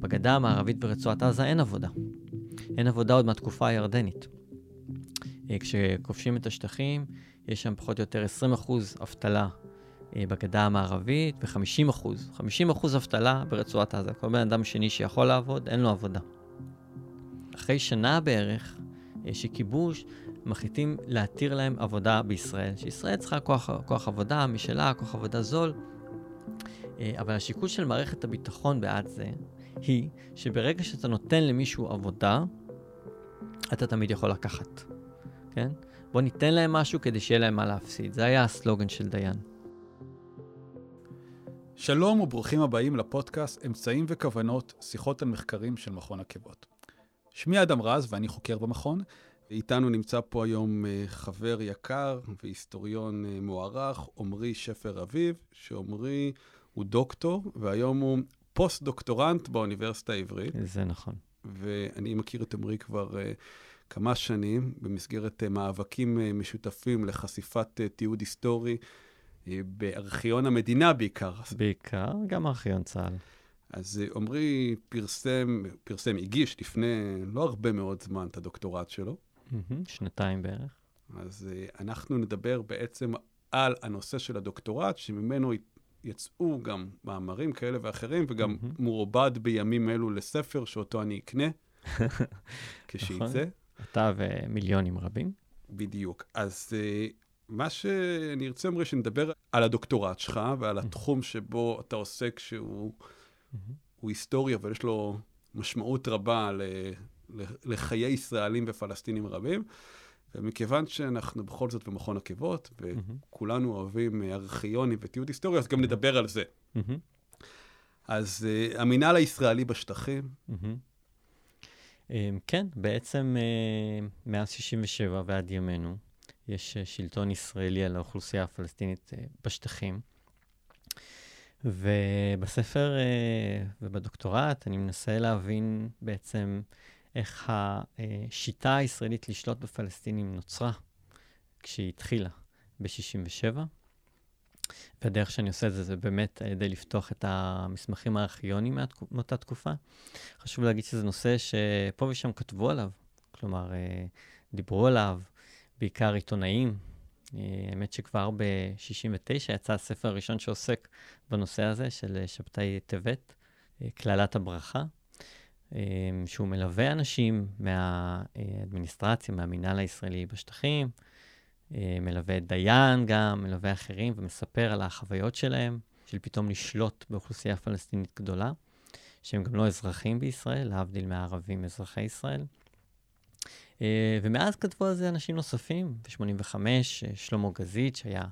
בגדה המערבית ברצועת עזה אין עבודה. אין עבודה עוד מהתקופה הירדנית. אה, כשכובשים את השטחים, יש שם פחות או יותר 20% אבטלה אה, בגדה המערבית ו-50%, 50% אבטלה ברצועת עזה. כל בן אדם שני שיכול לעבוד, אין לו עבודה. אחרי שנה בערך אה, שכיבוש, מחליטים להתיר להם עבודה בישראל. שישראל צריכה כוח, כוח עבודה משלה, כוח עבודה זול. אבל השיקול של מערכת הביטחון בעד זה, היא שברגע שאתה נותן למישהו עבודה, אתה תמיד יכול לקחת, כן? בוא ניתן להם משהו כדי שיהיה להם מה להפסיד. זה היה הסלוגן של דיין. שלום וברוכים הבאים לפודקאסט אמצעים וכוונות, שיחות על מחקרים של מכון עקבות. שמי אדם רז ואני חוקר במכון, ואיתנו נמצא פה היום אה, חבר יקר והיסטוריון אה, מוערך, עמרי שפר אביב, שעמרי הוא דוקטור, והיום הוא פוסט-דוקטורנט באוניברסיטה העברית. זה נכון. ואני מכיר את עמרי כבר אה, כמה שנים במסגרת אה, מאבקים אה, משותפים לחשיפת אה, תיעוד היסטורי אה, בארכיון המדינה בעיקר. בעיקר, גם ארכיון צה"ל. אז עמרי פרסם, פרסם, הגיש לפני לא הרבה מאוד זמן את הדוקטורט שלו. שנתיים בערך. אז אה, אנחנו נדבר בעצם על הנושא של הדוקטורט, שממנו יצאו גם מאמרים כאלה ואחרים, וגם mm-hmm. מורבד בימים אלו לספר שאותו אני אקנה, כשייצא. נכון. אתה ומיליונים רבים. בדיוק. אז uh, מה שאני ארצה, אומרי, שנדבר על הדוקטורט שלך ועל התחום שבו אתה עוסק, שהוא mm-hmm. היסטורי, אבל יש לו משמעות רבה ל, לחיי ישראלים ופלסטינים רבים. ומכיוון שאנחנו בכל זאת במכון עקבות, וכולנו אוהבים ארכיונים ותיעוד היסטורי, אז גם נדבר על זה. אז uh, המינהל הישראלי בשטחים. Um, כן, בעצם uh, מאז 67' ועד ימינו, יש שלטון ישראלי על האוכלוסייה הפלסטינית בשטחים. ובספר ובדוקטורט אני מנסה להבין בעצם איך השיטה הישראלית לשלוט בפלסטינים נוצרה כשהיא התחילה ב-67'. והדרך שאני עושה את זה, זה באמת על ידי לפתוח את המסמכים הארכיוניים מאותה תקופה. חשוב להגיד שזה נושא שפה ושם כתבו עליו, כלומר, אה, דיברו עליו, בעיקר עיתונאים. אה, האמת שכבר ב-69' יצא הספר הראשון שעוסק בנושא הזה, של שבתאי טבת, אה, קללת הברכה. אמ, שהוא מלווה אנשים מהאדמיניסטרציה, מהמינהל הישראלי בשטחים, אה, מלווה את דיין גם, מלווה אחרים, ומספר על החוויות שלהם, של פתאום לשלוט באוכלוסייה פלסטינית גדולה, שהם גם לא אזרחים בישראל, להבדיל מהערבים אזרחי ישראל. אה, ומאז כתבו על זה אנשים נוספים. ב-85, אה, שלמה גזית, שהיה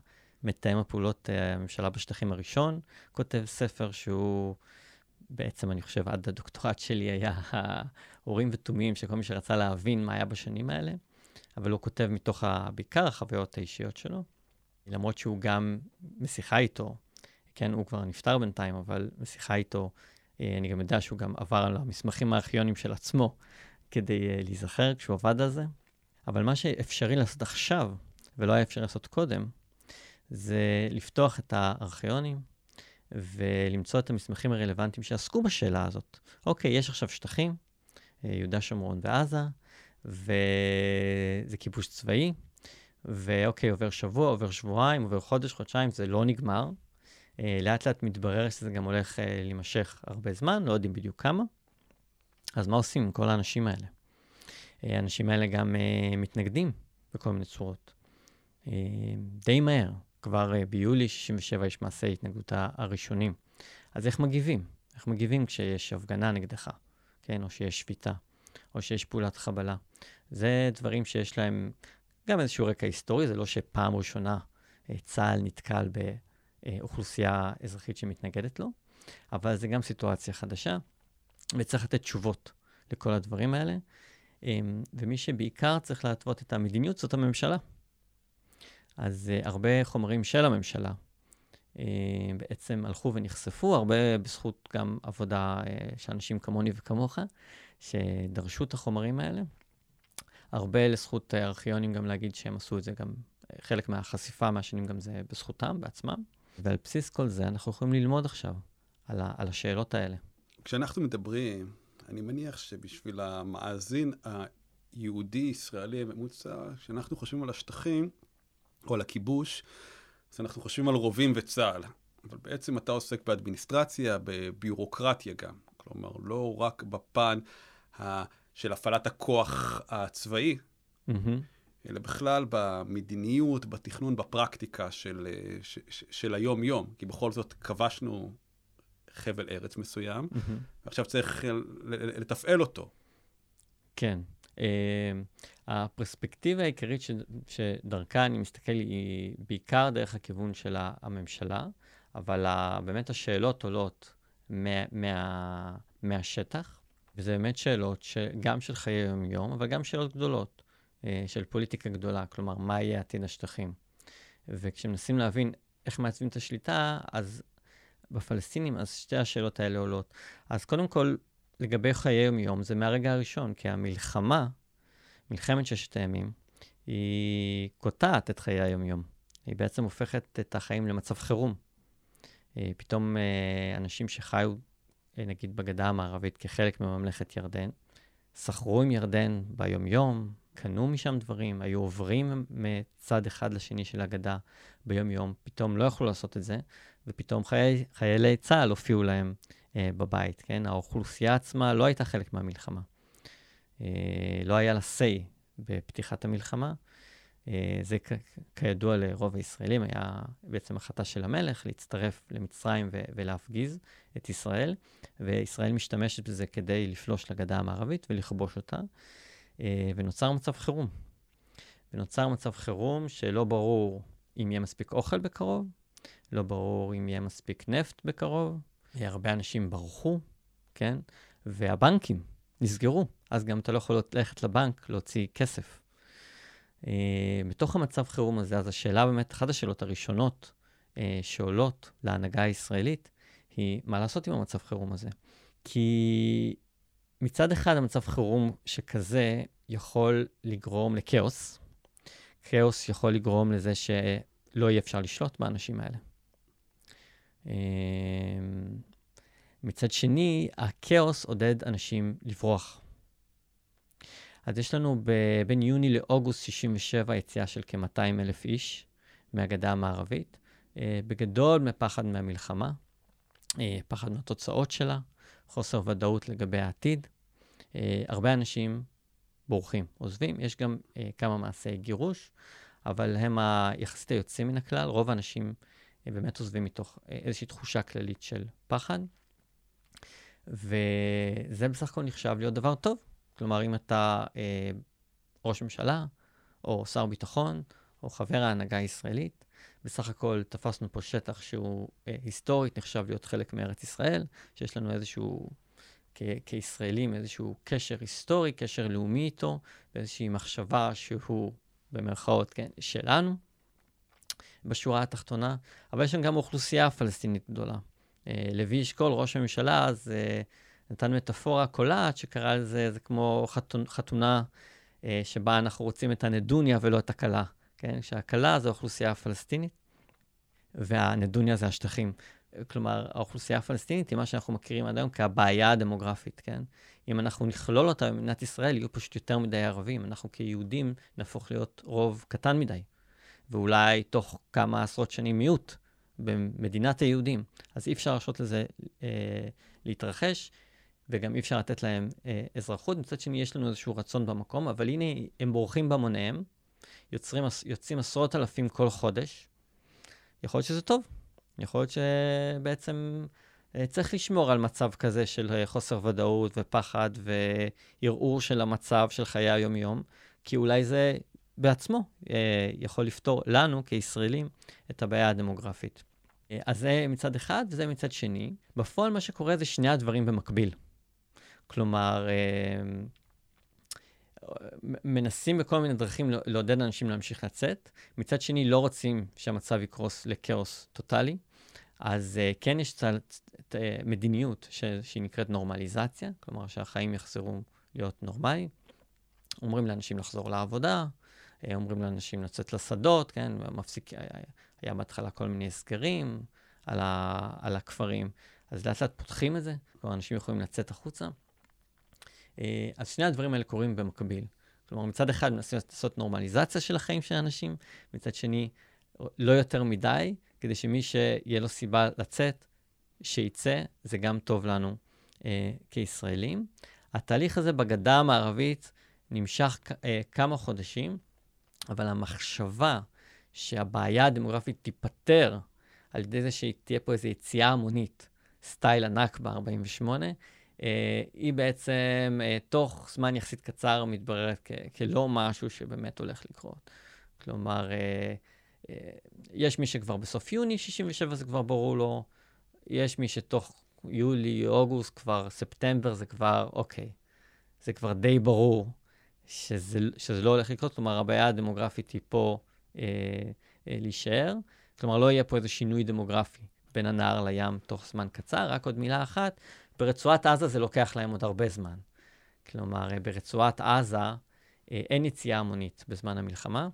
מתאם הפעולות הממשלה בשטחים הראשון, כותב ספר שהוא בעצם, אני חושב, עד הדוקטורט שלי היה האורים ותומים של כל מי שרצה להבין מה היה בשנים האלה, אבל הוא כותב מתוך בעיקר החוויות האישיות שלו, למרות שהוא גם, משיחה איתו, כן, הוא כבר נפטר בינתיים, אבל משיחה איתו, אה, אני גם יודע שהוא גם עבר על המסמכים הארכיונים של עצמו כדי אה, להיזכר כשהוא עבד על זה. אבל מה שאפשרי לעשות עכשיו, ולא היה אפשר לעשות קודם, זה לפתוח את הארכיונים, ולמצוא את המסמכים הרלוונטיים שעסקו בשאלה הזאת. אוקיי, יש עכשיו שטחים, אה, יהודה, שומרון ועזה, וזה כיבוש צבאי, ואוקיי, עובר שבוע, עובר שבועיים, עובר חודש, חודשיים, זה לא נגמר. אה, לאט לאט מתברר שזה גם הולך uh, להימשך הרבה זמן, לא יודעים בדיוק כמה. אז מה עושים עם כל האנשים האלה? האנשים האלה גם מתנגדים בכל מיני צורות. די מהר. כבר uh, ביולי 67' יש מעשי התנגדות הראשונים. אז איך מגיבים? איך מגיבים כשיש הפגנה נגדך, כן? או שיש שביתה, או שיש פעולת חבלה. זה דברים שיש להם גם איזשהו רקע היסטורי, זה לא שפעם ראשונה uh, צה"ל נתקל באוכלוסייה אזרחית שמתנגדת לו, אבל זה גם סיטואציה חדשה, וצריך לתת תשובות לכל הדברים האלה. Um, ומי שבעיקר צריך להתוות את המדיניות זאת הממשלה. אז uh, הרבה חומרים של הממשלה uh, בעצם הלכו ונחשפו, הרבה בזכות גם עבודה uh, של אנשים כמוני וכמוך, שדרשו את החומרים האלה. הרבה לזכות הארכיונים גם להגיד שהם עשו את זה גם, חלק מהחשיפה מהשנים גם זה בזכותם, בעצמם. ועל בסיס כל זה אנחנו יכולים ללמוד עכשיו על, ה, על השאלות האלה. כשאנחנו מדברים, אני מניח שבשביל המאזין היהודי-ישראלי הממוצע, כשאנחנו חושבים על השטחים או על הכיבוש, אז אנחנו חושבים על רובים וצה"ל. אבל בעצם אתה עוסק באדמיניסטרציה, בביורוקרטיה גם. כלומר, לא רק בפן ה... של הפעלת הכוח הצבאי, mm-hmm. אלא בכלל במדיניות, בתכנון, בפרקטיקה של, ש, ש, של היום-יום. כי בכל זאת כבשנו חבל ארץ מסוים, mm-hmm. ועכשיו צריך לתפעל אותו. כן. Uh, הפרספקטיבה העיקרית שדרכה אני מסתכל היא בעיקר דרך הכיוון של הממשלה, אבל באמת השאלות עולות מה, מה, מהשטח, וזה באמת שאלות גם של חיי יום-יום, אבל גם שאלות גדולות, uh, של פוליטיקה גדולה, כלומר, מה יהיה עתיד השטחים. וכשמנסים להבין איך מעצבים את השליטה, אז בפלסטינים, אז שתי השאלות האלה עולות. אז קודם כל, לגבי חיי יום-יום, זה מהרגע הראשון, כי המלחמה, מלחמת ששת הימים, היא קוטעת את חיי היום-יום. היא בעצם הופכת את החיים למצב חירום. אה, פתאום אה, אנשים שחיו, אה, נגיד, בגדה המערבית כחלק מממלכת ירדן, סחרו עם ירדן ביום-יום, קנו משם דברים, היו עוברים מצד אחד לשני של הגדה ביום-יום, פתאום לא יכלו לעשות את זה, ופתאום חיי, חיילי צה"ל הופיעו להם בבית, כן? האוכלוסייה עצמה לא הייתה חלק מהמלחמה. אה, לא היה לה say בפתיחת המלחמה. אה, זה כידוע לרוב הישראלים, היה בעצם החלטה של המלך להצטרף למצרים ו- ולהפגיז את ישראל, וישראל משתמשת בזה כדי לפלוש לגדה המערבית ולכבוש אותה, אה, ונוצר מצב חירום. ונוצר מצב חירום שלא ברור אם יהיה מספיק אוכל בקרוב, לא ברור אם יהיה מספיק נפט בקרוב, הרבה אנשים ברחו, כן? והבנקים נסגרו, אז גם אתה לא יכול ללכת לבנק להוציא כסף. Uh, בתוך המצב חירום הזה, אז השאלה באמת, אחת השאלות הראשונות uh, שעולות להנהגה הישראלית, היא מה לעשות עם המצב חירום הזה. כי מצד אחד המצב חירום שכזה יכול לגרום לכאוס. כאוס יכול לגרום לזה שלא יהיה אפשר לשלוט באנשים האלה. אמ, מצד שני, הכאוס עודד אנשים לברוח. אז יש לנו ב- בין יוני לאוגוסט 67 יציאה של כ-200 אלף איש מהגדה המערבית, אה, בגדול מפחד מהמלחמה, אה, פחד מהתוצאות שלה, חוסר ודאות לגבי העתיד. אה, הרבה אנשים בורחים, עוזבים. יש גם כמה מעשי גירוש, אבל הם היחסית היוצאים מן הכלל. רוב האנשים באמת עוזבים מתוך אה, איזושהי תחושה כללית של פחד. וזה בסך הכל נחשב להיות דבר טוב. כלומר, אם אתה אה, ראש ממשלה, או שר ביטחון, או חבר ההנהגה הישראלית, בסך הכל תפסנו פה שטח שהוא אה, היסטורית נחשב להיות חלק מארץ ישראל, שיש לנו איזשהו, כ- כישראלים, איזשהו קשר היסטורי, קשר לאומי איתו, ואיזושהי מחשבה שהוא, במרכאות, כן, שלנו. בשורה התחתונה, אבל יש שם גם אוכלוסייה פלסטינית גדולה. אה, לוי אשכול, ראש הממשלה, אז אה, נתן מטאפורה קולעת שקרא לזה, זה כמו חתונה, חתונה אה, שבה אנחנו רוצים את הנדוניה ולא את הכלה, כן? שהכלה זה האוכלוסייה הפלסטינית, והנדוניה זה השטחים. כלומר, האוכלוסייה הפלסטינית היא מה שאנחנו מכירים עד היום כהבעיה הדמוגרפית, כן? אם אנחנו נכלול אותה במדינת ישראל, יהיו פשוט יותר מדי ערבים. אנחנו כיהודים נהפוך להיות רוב קטן מדי. ואולי תוך כמה עשרות שנים מיעוט במדינת היהודים. אז אי אפשר להרשות לזה אה, להתרחש, וגם אי אפשר לתת להם אה, אזרחות. מצד שני, יש לנו איזשהו רצון במקום, אבל הנה, הם בורחים במוניהם, יוצרים, יוצאים עשרות אלפים כל חודש. יכול להיות שזה טוב. יכול להיות שבעצם אה, צריך לשמור על מצב כזה של אה, חוסר ודאות ופחד וערעור של המצב של חיי היום-יום, כי אולי זה בעצמו אה, יכול לפתור לנו, כישראלים, את הבעיה הדמוגרפית. אה, אז זה מצד אחד, וזה מצד שני. בפועל מה שקורה זה שני הדברים במקביל. כלומר, אה, מנסים בכל מיני דרכים לעודד אנשים להמשיך לצאת, מצד שני לא רוצים שהמצב יקרוס לכאוס טוטאלי, אז כן יש צל, מדיניות ש, שהיא נקראת נורמליזציה, כלומר שהחיים יחזרו להיות נורמליים. אומרים לאנשים לחזור לעבודה, אומרים לאנשים לצאת לשדות, כן, מפסיק, היה בהתחלה כל מיני סגרים על, ה, על הכפרים, אז לאט לאט פותחים את זה, כלומר אנשים יכולים לצאת החוצה. אה, אז שני הדברים האלה קורים במקביל. כלומר, מצד אחד מנסים לעשות נורמליזציה של החיים של האנשים, מצד שני, לא יותר מדי, כדי שמי שיהיה לו סיבה לצאת, שיצא, זה גם טוב לנו אה, כישראלים. התהליך הזה בגדה המערבית נמשך אה, כמה חודשים, אבל המחשבה שהבעיה הדמוגרפית תיפתר על ידי זה שתהיה פה איזו יציאה המונית, סטייל הנכבה 48, אה, היא בעצם, אה, תוך זמן יחסית קצר, מתבררת כ- כלא משהו שבאמת הולך לקרות. כלומר, אה, יש מי שכבר בסוף יוני 67 זה כבר ברור לו, יש מי שתוך יולי, אוגוסט, כבר ספטמבר זה כבר, אוקיי, זה כבר די ברור שזה, שזה לא הולך לקרות, כלומר, הבעיה הדמוגרפית היא פה אה, אה, להישאר. כלומר, לא יהיה פה איזה שינוי דמוגרפי בין הנהר לים תוך זמן קצר. רק עוד מילה אחת, ברצועת עזה זה לוקח להם עוד הרבה זמן. כלומר, אה, ברצועת עזה אה, אין יציאה המונית בזמן המלחמה.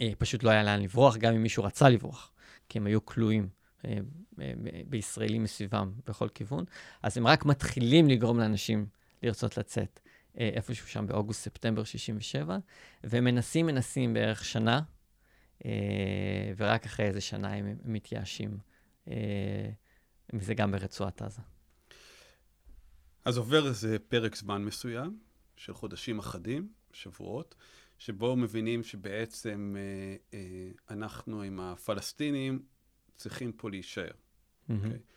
אה, פשוט לא היה לאן לברוח, גם אם מישהו רצה לברוח, כי הם היו כלואים אה, אה, בישראלים מסביבם בכל כיוון. אז הם רק מתחילים לגרום לאנשים לרצות לצאת איפשהו שם באוגוסט-ספטמבר 67, והם מנסים, בערך שנה, אה, ורק אחרי איזה שנה הם מתייאשים אה, מזה גם ברצועת עזה. אז עובר איזה פרק זמן מסוים, של חודשים אחדים, שבועות, שבו מבינים שבעצם אה, אה, אנחנו עם הפלסטינים צריכים פה להישאר. Mm-hmm. אוקיי? Okay.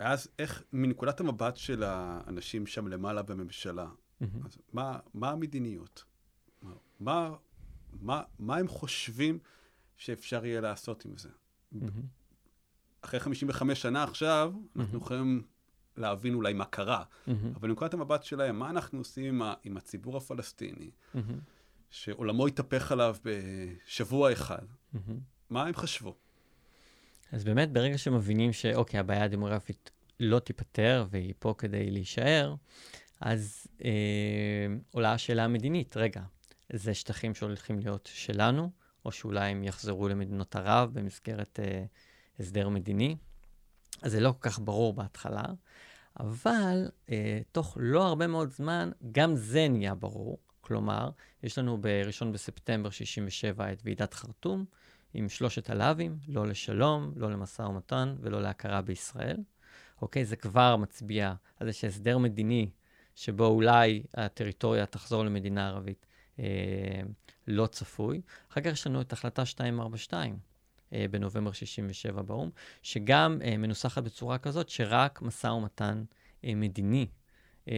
ואז איך, מנקודת המבט של האנשים שם למעלה בממשלה, mm-hmm. אז מה, מה המדיניות? מה, מה, מה הם חושבים שאפשר יהיה לעשות עם זה? Mm-hmm. אחרי 55 שנה עכשיו, mm-hmm. אנחנו יכולים להבין אולי מה קרה, mm-hmm. אבל מנקודת המבט שלהם, מה אנחנו עושים עם, ה, עם הציבור הפלסטיני, mm-hmm. שעולמו התהפך עליו בשבוע אחד, mm-hmm. מה הם חשבו? אז באמת, ברגע שמבינים שאוקיי, הבעיה הדמוגרפית לא תיפתר והיא פה כדי להישאר, אז אה, עולה השאלה המדינית, רגע, זה שטחים שהולכים להיות שלנו, או שאולי הם יחזרו למדינות ערב במסגרת אה, הסדר מדיני? אז זה לא כל כך ברור בהתחלה, אבל אה, תוך לא הרבה מאוד זמן, גם זה נהיה ברור. כלומר, יש לנו ב-1 בספטמבר 67' את ועידת חרטום, עם שלושת הלאווים, לא לשלום, לא למשא ומתן ולא להכרה בישראל. אוקיי, זה כבר מצביע על זה שהסדר מדיני, שבו אולי הטריטוריה תחזור למדינה ערבית, אה, לא צפוי. אחר כך יש לנו את החלטה 242 אה, בנובמבר 67' באו"ם, שגם אה, מנוסחת בצורה כזאת שרק משא ומתן אה, מדיני אה,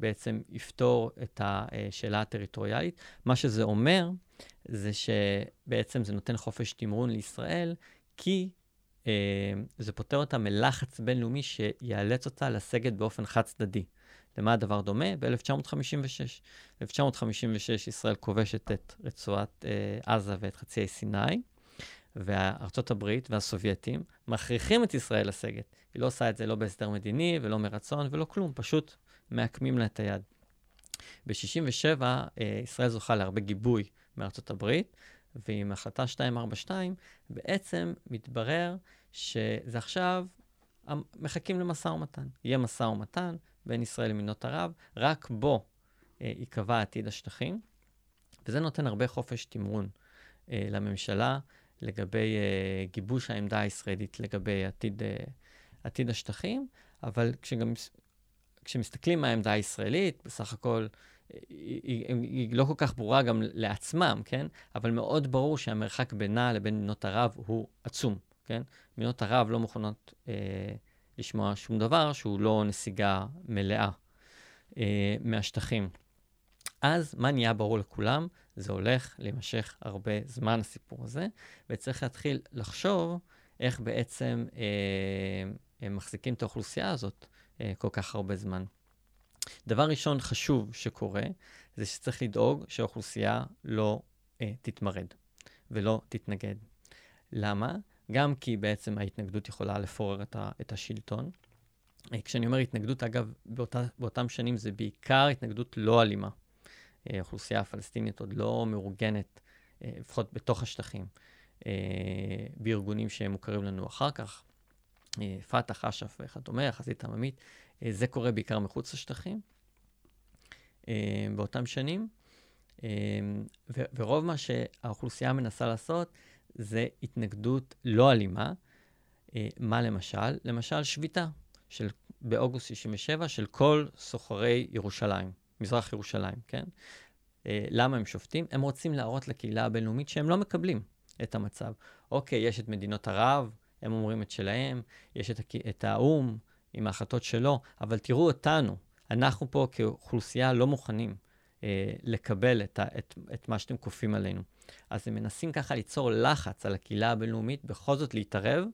בעצם יפתור את השאלה הטריטוריאלית. מה שזה אומר, זה שבעצם זה נותן חופש תמרון לישראל, כי אה, זה פותר אותה מלחץ בינלאומי שיאלץ אותה לסגת באופן חד-צדדי. למה הדבר דומה? ב-1956. ב-1956 ישראל כובשת את רצועת אה, עזה ואת חצי סיני, וארצות הברית והסובייטים מכריחים את ישראל לסגת. היא לא עושה את זה לא בהסדר מדיני ולא מרצון ולא כלום, פשוט מעקמים לה את היד. ב-67' אה, ישראל זוכה להרבה גיבוי מארצות הברית, ועם החלטה 242 בעצם מתברר שזה עכשיו, מחכים למשא ומתן. יהיה משא ומתן בין ישראל למדינות ערב, רק בו אה, ייקבע עתיד השטחים, וזה נותן הרבה חופש תמרון אה, לממשלה לגבי אה, גיבוש העמדה הישראלית לגבי עתיד, אה, עתיד השטחים, אבל כשגם, כשמסתכלים מה העמדה הישראלית, בסך הכל היא, היא, היא לא כל כך ברורה גם לעצמם, כן? אבל מאוד ברור שהמרחק בינה לבין מדינות ערב הוא עצום, כן? מדינות ערב לא מוכנות אה, לשמוע שום דבר שהוא לא נסיגה מלאה אה, מהשטחים. אז מה נהיה ברור לכולם? זה הולך להימשך הרבה זמן, הסיפור הזה, וצריך להתחיל לחשוב איך בעצם אה, הם מחזיקים את האוכלוסייה הזאת אה, כל כך הרבה זמן. דבר ראשון חשוב שקורה, זה שצריך לדאוג שהאוכלוסייה לא אה, תתמרד ולא תתנגד. למה? גם כי בעצם ההתנגדות יכולה לפורר את, ה, את השלטון. אה, כשאני אומר התנגדות, אגב, באותה, באותם שנים זה בעיקר התנגדות לא אלימה. אה, האוכלוסייה הפלסטינית עוד לא מאורגנת, אה, לפחות בתוך השטחים, אה, בארגונים שהם מוכרים לנו אחר כך, אה, פת"ח, אש"ף וכדומה, החזית העממית, אה, זה קורה בעיקר מחוץ לשטחים אה, באותם שנים. אה, ורוב מה שהאוכלוסייה מנסה לעשות זה התנגדות לא אלימה. מה למשל? למשל שביתה של, באוגוסט 67 של כל סוחרי ירושלים, מזרח ירושלים, כן? למה הם שופטים? הם רוצים להראות לקהילה הבינלאומית שהם לא מקבלים את המצב. אוקיי, יש את מדינות ערב, הם אומרים את שלהם, יש את, את האו"ם עם ההחלטות שלו, אבל תראו אותנו, אנחנו פה כאוכלוסייה לא מוכנים אה, לקבל את, את, את מה שאתם כופים עלינו. אז הם מנסים ככה ליצור לחץ על הקהילה הבינלאומית, בכל זאת להתערב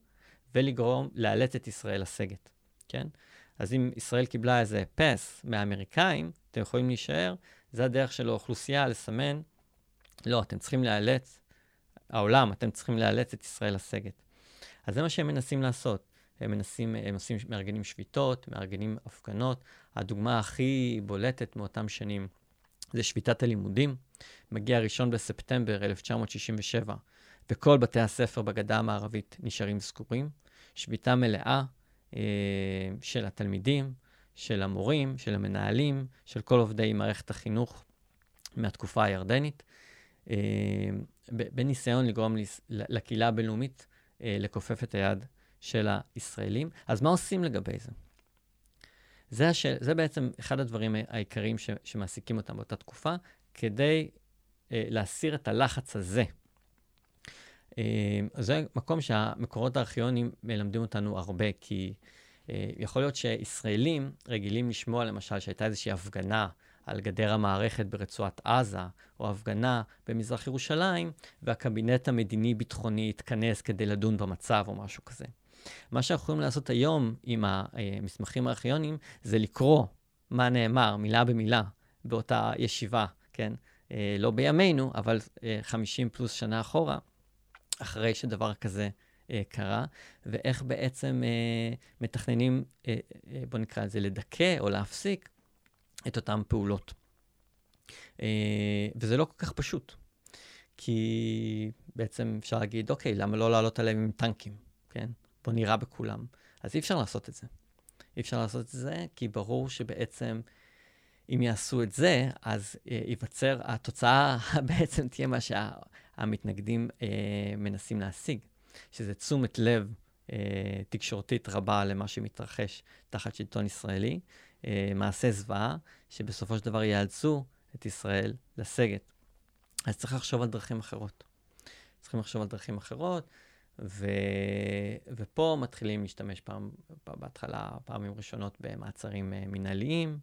ולגרום, לאלץ את ישראל לסגת, כן? אז אם ישראל קיבלה איזה פס מהאמריקאים, אתם יכולים להישאר, זה הדרך של האוכלוסייה לסמן, לא, אתם צריכים לאלץ, העולם, אתם צריכים לאלץ את ישראל לסגת. אז זה מה שהם מנסים לעשות. הם מנסים, הם עושים, מארגנים שביתות, מארגנים הפגנות. הדוגמה הכי בולטת מאותם שנים זה שביתת הלימודים. מגיע ראשון בספטמבר 1967, וכל בתי הספר בגדה המערבית נשארים סגורים. שביתה מלאה אה, של התלמידים, של המורים, של המנהלים, של כל עובדי מערכת החינוך מהתקופה הירדנית, אה, בניסיון לגרום לקהילה הבינלאומית לכופף את היד של הישראלים. אז מה עושים לגבי זה? זה, הש... זה בעצם אחד הדברים העיקריים ש... שמעסיקים אותם באותה תקופה, כדי אה, להסיר את הלחץ הזה. אה, זה מקום שהמקורות הארכיונים מלמדים אותנו הרבה, כי אה, יכול להיות שישראלים רגילים לשמוע, למשל, שהייתה איזושהי הפגנה על גדר המערכת ברצועת עזה, או הפגנה במזרח ירושלים, והקבינט המדיני-ביטחוני התכנס כדי לדון במצב או משהו כזה. מה שאנחנו יכולים לעשות היום עם המסמכים הארכיוניים זה לקרוא מה נאמר, מילה במילה, באותה ישיבה, כן? אה, לא בימינו, אבל 50 אה, פלוס שנה אחורה, אחרי שדבר כזה אה, קרה, ואיך בעצם מתכננים, בואו נקרא לזה, לדכא או להפסיק את אותן פעולות. וזה לא כל כך פשוט, כי בעצם אפשר להגיד, אוקיי, למה לא לעלות עליהם עם טנקים, כן? בוא נירה בכולם. אז אי אפשר לעשות את זה. אי אפשר לעשות את זה, כי ברור שבעצם אם יעשו את זה, אז אה, ייווצר, התוצאה בעצם תהיה מה שהמתנגדים אה, מנסים להשיג, שזה תשומת לב אה, תקשורתית רבה למה שמתרחש תחת שלטון ישראלי, אה, מעשה זוועה, שבסופו של דבר יאלצו את ישראל לסגת. אז צריך לחשוב על דרכים אחרות. צריכים לחשוב על דרכים אחרות. ו... ופה מתחילים להשתמש פעם, בהתחלה, פעמים ראשונות במעצרים אה, מנהליים,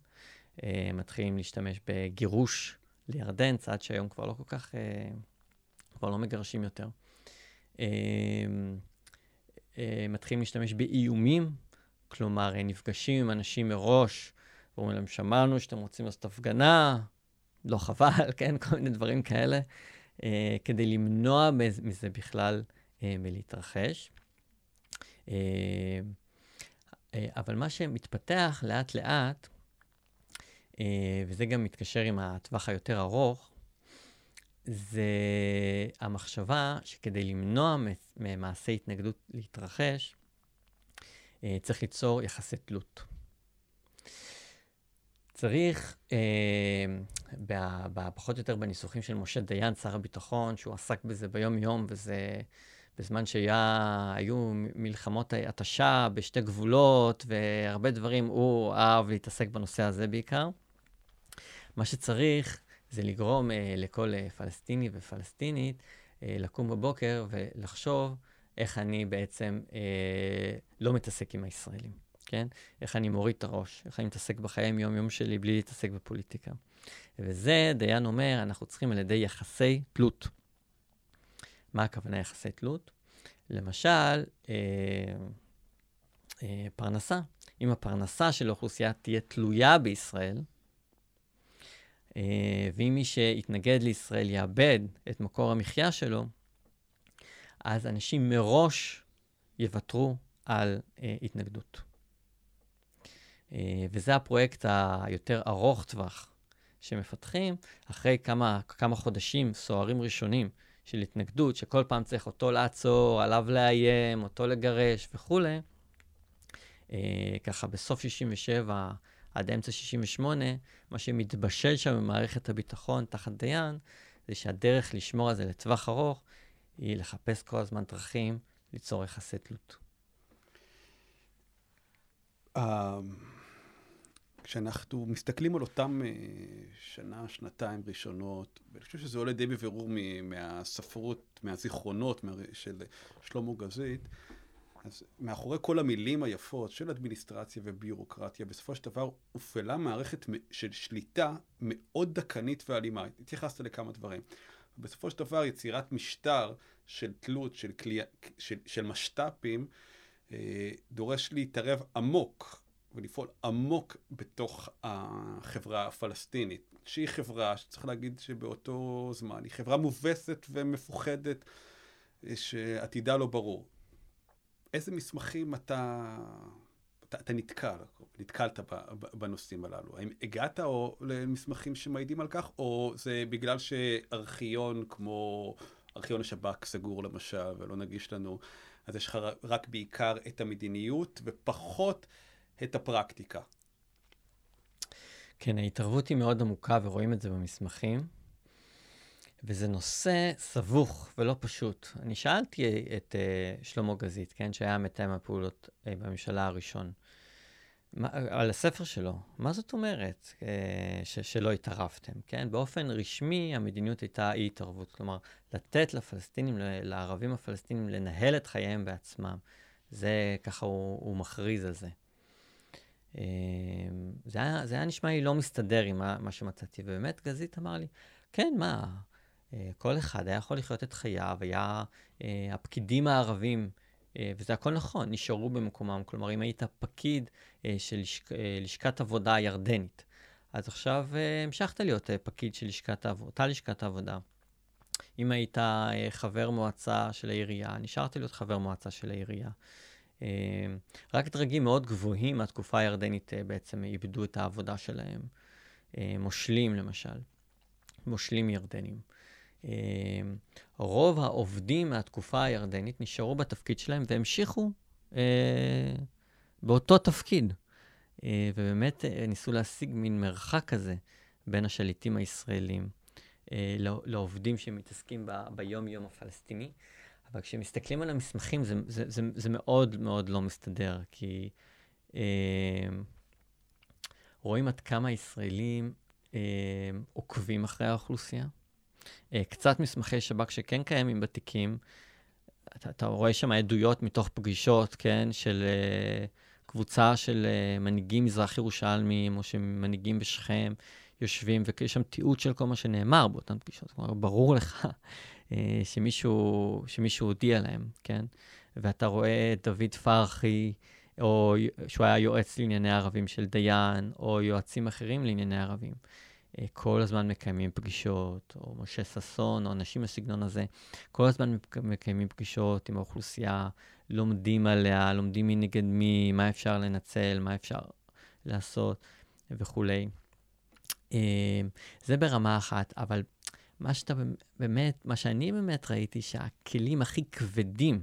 אה, מתחילים להשתמש בגירוש לירדן, צעד שהיום כבר לא כל כך, אה, כבר לא מגרשים יותר. מתחילים להשתמש באיומים, כלומר, נפגשים עם אנשים מראש, ואומרים להם, שמענו שאתם רוצים לעשות הפגנה, לא חבל, כן? כל מיני דברים כאלה, כדי למנוע מזה בכלל אה, מלהתרחש. אה, אה, אבל מה שמתפתח לאט-לאט, וזה גם מתקשר עם הטווח היותר ארוך, זה המחשבה שכדי למנוע ממעשי התנגדות להתרחש, צריך ליצור יחסי תלות. צריך, אה, פחות או יותר בניסוחים של משה דיין, שר הביטחון, שהוא עסק בזה ביום-יום, וזה בזמן שהיו מלחמות התשה בשתי גבולות והרבה דברים, הוא אהב להתעסק בנושא הזה בעיקר. מה שצריך זה לגרום אה, לכל אה, פלסטיני ופלסטינית אה, לקום בבוקר ולחשוב איך אני בעצם אה, לא מתעסק עם הישראלים, כן? איך אני מוריד את הראש, איך אני מתעסק בחיי יום-יום שלי בלי להתעסק בפוליטיקה. וזה, דיין אומר, אנחנו צריכים על ידי יחסי תלות. מה הכוונה יחסי תלות? למשל, אה, אה, פרנסה. אם הפרנסה של האוכלוסייה תהיה תלויה בישראל, אה, ואם מי שיתנגד לישראל יאבד את מקור המחיה שלו, אז אנשים מראש יוותרו על אה, התנגדות. אה, וזה הפרויקט היותר ארוך טווח שמפתחים אחרי כמה, כמה חודשים סוערים ראשונים של התנגדות, שכל פעם צריך אותו לעצור, עליו לאיים, אותו לגרש וכולי. אה, ככה בסוף 67' עד אמצע 68', מה שמתבשל שם במערכת הביטחון תחת דיין, זה שהדרך לשמור על זה לטווח ארוך, היא לחפש כל הזמן דרכים ליצור יחסי תלות. אמ, כשאנחנו מסתכלים על אותם אה, שנה, שנתיים ראשונות, ואני חושב שזה עולה די בבירור מהספרות, מהזיכרונות של שלמה גזית, אז מאחורי כל המילים היפות של אדמיניסטרציה וביורוקרטיה, בסופו של דבר הופעלה מערכת של שליטה מאוד דכנית ואלימה. התייחסת לכמה דברים. בסופו של דבר יצירת משטר של תלות, של, כלי, של, של משת"פים, אה, דורש להתערב עמוק ולפעול עמוק בתוך החברה הפלסטינית, שהיא חברה שצריך להגיד שבאותו זמן היא חברה מובסת ומפוחדת, אה, שעתידה לא ברור. איזה מסמכים אתה, אתה, אתה נתקל, נתקלת בנושאים הללו? האם הגעת או למסמכים שמעידים על כך, או זה בגלל שארכיון כמו ארכיון השב"כ סגור למשל ולא נגיש לנו, אז יש לך רק בעיקר את המדיניות ופחות את הפרקטיקה? כן, ההתערבות היא מאוד עמוקה ורואים את זה במסמכים. וזה נושא סבוך ולא פשוט. אני שאלתי את uh, שלמה גזית, כן, שהיה מתאם הפעולות uh, בממשלה הראשון, מה, על הספר שלו, מה זאת אומרת uh, ש, שלא התערבתם, כן? באופן רשמי המדיניות הייתה אי-התערבות, כלומר, לתת לפלסטינים, לערבים הפלסטינים, לנהל את חייהם בעצמם. זה, ככה הוא, הוא מכריז על זה. Uh, זה, היה, זה היה נשמע לי לא מסתדר עם מה, מה שמצאתי, ובאמת גזית אמר לי, כן, מה, אה, כל אחד היה יכול לחיות את חייו, היה אה, הפקידים הערבים, אה, וזה הכל נכון, נשארו במקומם. כלומר, אם היית פקיד של לשק, לשכת עבודה הירדנית, אז עכשיו המשכת להיות פקיד של לשכת העבודה, אותה לשכת העבודה. אם היית חבר מועצה של העירייה, נשארת להיות חבר מועצה של העירייה. רק דרגים מאוד גבוהים מהתקופה הירדנית בעצם איבדו את העבודה שלהם. מושלים, למשל. מושלים ירדנים. אה, רוב העובדים מהתקופה הירדנית נשארו בתפקיד שלהם והמשיכו אה, באותו תפקיד. אה, ובאמת ניסו להשיג מין מרחק כזה בין השליטים הישראלים לא, לעובדים שמתעסקים ביום-יום הפלסטיני. אבל כשמסתכלים על המסמכים זה, זה, זה, זה מאוד מאוד לא מסתדר, כי אה, רואים עד כמה ישראלים אה, עוקבים אחרי האוכלוסייה. אה, קצת מסמכי שב"כ שכן קיימים בתיקים, אתה, אתה רואה שם עדויות מתוך פגישות, כן, של uh, קבוצה של uh, מנהיגים מזרח ירושלמים, או שמנהיגים בשכם יושבים, ויש שם תיעוד של כל מה שנאמר באותן פגישות. כלומר, ברור לך uh, שמישהו, שמישהו הודיע להם, כן? ואתה רואה את דוד פרחי, או שהוא היה יועץ לענייני ערבים של דיין, או יועצים אחרים לענייני ערבים. אה, כל הזמן מקיימים פגישות, או משה ששון, או אנשים בסגנון הזה, כל הזמן מקיימים פגישות עם האוכלוסייה, לומדים עליה, לומדים מי נגד מי, מה אפשר לנצל, מה אפשר לעשות וכולי. אה, זה ברמה אחת, אבל מה שאתה באמת, מה שאני באמת ראיתי, שהכלים הכי כבדים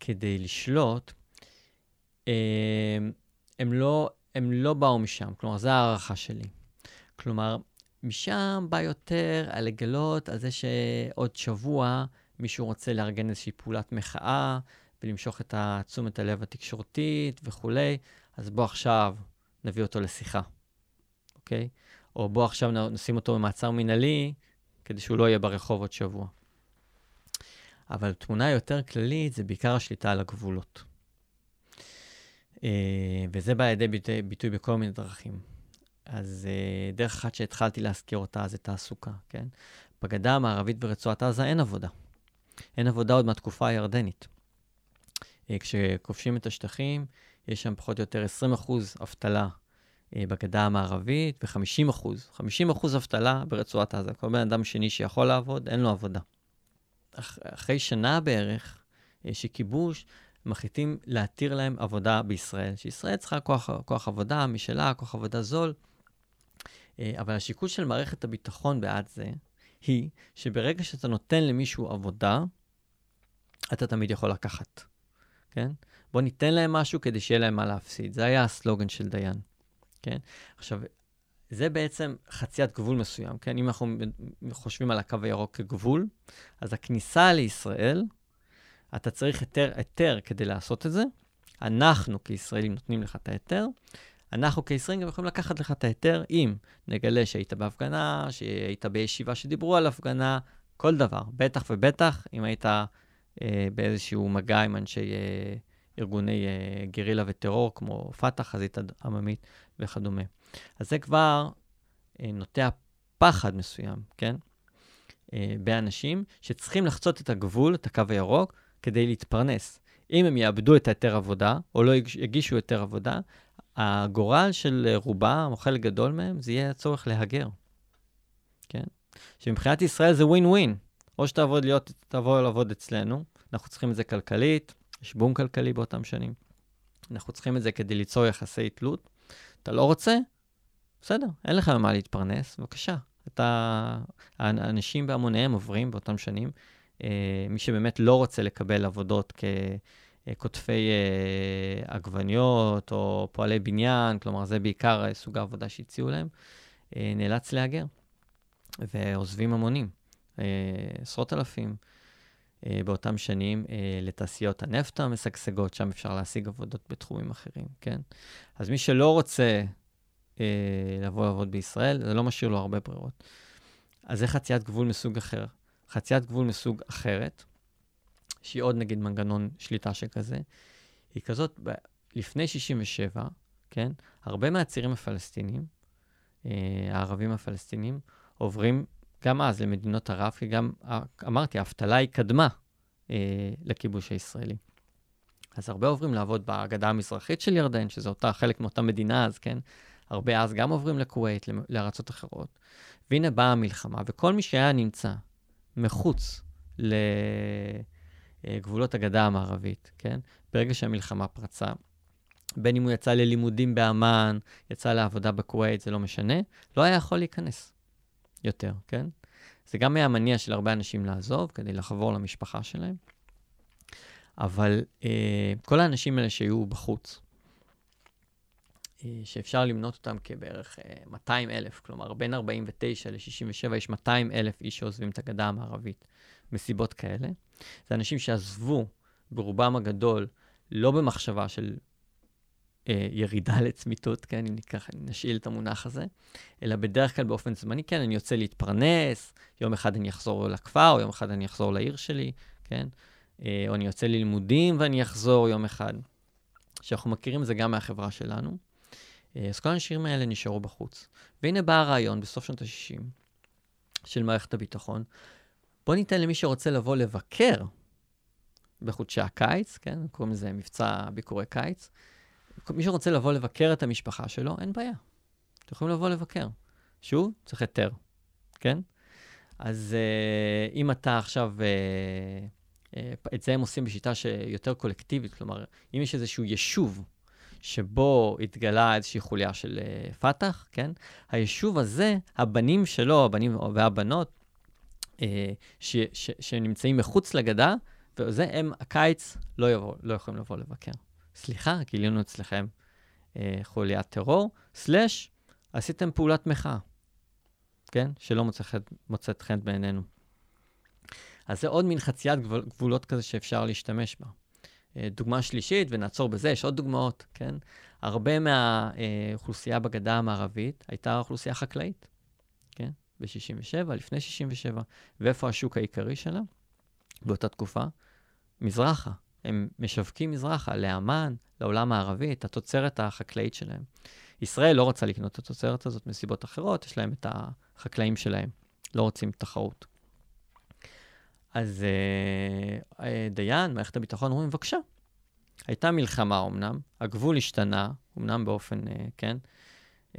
כדי לשלוט, אה, הם לא, הם לא באו משם. כלומר, זו הערכה שלי. כלומר, משם בא יותר על לגלות על זה שעוד שבוע מישהו רוצה לארגן איזושהי פעולת מחאה ולמשוך את תשומת הלב התקשורתית וכולי, אז בוא עכשיו נביא אותו לשיחה, אוקיי? או בוא עכשיו נשים אותו במעצר מינהלי כדי שהוא לא יהיה ברחוב עוד שבוע. אבל תמונה יותר כללית זה בעיקר השליטה על הגבולות. אה, וזה בא לידי ביטוי, בכל מיני דרכים. אז uh, דרך אחת שהתחלתי להזכיר אותה זה תעסוקה, כן? בגדה המערבית ברצועת עזה אין עבודה. אין עבודה עוד מהתקופה הירדנית. Uh, כשכובשים את השטחים, יש שם פחות או יותר 20% אבטלה uh, בגדה המערבית ו-50%, 50% אבטלה ברצועת עזה. כל בן אדם שני שיכול לעבוד, אין לו עבודה. אח, אחרי שנה בערך uh, שכיבוש, מחליטים להתיר להם עבודה בישראל, שישראל צריכה כוח, כוח עבודה משלה, כוח עבודה זול. אה, אבל השיקול של מערכת הביטחון בעד זה, היא שברגע שאתה נותן למישהו עבודה, אתה תמיד יכול לקחת, כן? בוא ניתן להם משהו כדי שיהיה להם מה להפסיד. זה היה הסלוגן של דיין, כן? עכשיו, זה בעצם חציית גבול מסוים, כן? אם אנחנו חושבים על הקו הירוק כגבול, אז הכניסה לישראל, אתה צריך היתר, כדי לעשות את זה. אנחנו כישראלים נותנים לך את ההיתר. אנחנו כישראלים גם יכולים לקחת לך את ההיתר אם נגלה שהיית בהפגנה, שהיית בישיבה שדיברו על הפגנה, כל דבר. בטח ובטח אם היית אה, באיזשהו מגע עם אנשי אה, ארגוני אה, גרילה וטרור, כמו פת"ח, חזית עממית וכדומה. אז זה כבר אה, נוטע פחד מסוים, כן? אה, באנשים שצריכים לחצות את הגבול, את הקו הירוק, כדי להתפרנס. אם הם יאבדו את ההיתר עבודה, או לא יגישו היתר עבודה, הגורל של רובם, או חלק גדול מהם, זה יהיה הצורך להגר. כן? שמבחינת ישראל זה ווין ווין. או שתעבוד להיות, תבוא לעבוד אצלנו, אנחנו צריכים את זה כלכלית, יש בום כלכלי באותם שנים. אנחנו צריכים את זה כדי ליצור יחסי תלות. אתה לא רוצה? בסדר, אין לך ממה להתפרנס, בבקשה. אתה, האנשים בהמוניהם עוברים באותם שנים. אה, מי שבאמת לא רוצה לקבל עבודות כקוטפי אה, עגבניות או פועלי בניין, כלומר, זה בעיקר סוג העבודה שהציעו להם, אה, נאלץ להגר. ועוזבים המונים, אה, עשרות אלפים. אה, באותם שנים אה, לתעשיות הנפט המשגשגות, שם אפשר להשיג עבודות בתחומים אחרים, כן? אז מי שלא רוצה אה, לבוא לעבוד בישראל, זה לא משאיר לו הרבה ברירות. אז זה חציית גבול מסוג אחר. חציית גבול מסוג אחרת, שהיא עוד נגיד מנגנון שליטה שכזה, היא כזאת, לפני 67, כן? הרבה מהצעירים הפלסטינים, אה, הערבים הפלסטינים, עוברים גם אז למדינות ערב, כי גם, אמרתי, האבטלה היא קדמה אה, לכיבוש הישראלי. אז הרבה עוברים לעבוד בגדה המזרחית של ירדן, שזה אותה, חלק מאותה מדינה אז, כן? הרבה אז גם עוברים לכווית, לארצות אחרות. והנה באה המלחמה, וכל מי שהיה נמצא מחוץ לגבולות הגדה המערבית, כן? ברגע שהמלחמה פרצה, בין אם הוא יצא ללימודים באמ"ן, יצא לעבודה בכווית, זה לא משנה, לא היה יכול להיכנס. יותר, כן? זה גם היה מניע של הרבה אנשים לעזוב כדי לחבור למשפחה שלהם. אבל אה, כל האנשים האלה שהיו בחוץ, אה, שאפשר למנות אותם כבערך אה, 200 אלף, כלומר בין 49 ל-67 יש 200 אלף איש שעוזבים את הגדה המערבית מסיבות כאלה. זה אנשים שעזבו ברובם הגדול לא במחשבה של אה, ירידה לצמיתות, כן, אם ניקח, נשאיל את המונח הזה, אלא בדרך כלל באופן זמני, כן, אני יוצא להתפרנס, יום אחד אני אחזור לכפר, או יום אחד אני אחזור לעיר שלי, כן, אה, או אני יוצא ללימודים ואני אחזור יום אחד. שאנחנו מכירים את זה גם מהחברה שלנו. אה, אז כל האנשים האלה נשארו בחוץ. והנה בא הרעיון בסוף שנות ה-60 של מערכת הביטחון, בוא ניתן למי שרוצה לבוא לבקר בחודשי הקיץ, כן, קוראים לזה מבצע ביקורי קיץ, מי שרוצה לבוא לבקר את המשפחה שלו, אין בעיה. אתם יכולים לבוא לבקר. שוב, צריך היתר, כן? אז uh, אם אתה עכשיו, uh, את זה הם עושים בשיטה שיותר קולקטיבית, כלומר, אם יש איזשהו יישוב שבו התגלה איזושהי חוליה של פת"ח, כן? היישוב הזה, הבנים שלו, הבנים והבנות, ש, ש, שנמצאים מחוץ לגדה, וזה הם, הקיץ, לא, יבוא, לא יכולים לבוא לבקר. סליחה, גילינו אצלכם אה, חוליית טרור, סלאש, עשיתם פעולת מחאה, כן? שלא מוצאת, חן בעינינו. אז זה עוד מין חציית גבול, גבולות כזה שאפשר להשתמש בה. אה, דוגמה שלישית, ונעצור בזה, יש עוד דוגמאות, כן? הרבה מהאוכלוסייה אה, בגדה המערבית הייתה אוכלוסייה חקלאית? ב-67, לפני 67. ואיפה השוק העיקרי שלה? באותה תקופה? מזרחה, הם משווקים מזרחה, לאמן, לעולם הערבי, את התוצרת החקלאית שלהם. ישראל לא רוצה לקנות את התוצרת הזאת מסיבות אחרות, יש להם את החקלאים שלהם, לא רוצים תחרות. אז uh, דיין, מערכת הביטחון, אומרים, בבקשה. הייתה מלחמה אמנם, הגבול השתנה, אמנם באופן, uh, כן, uh,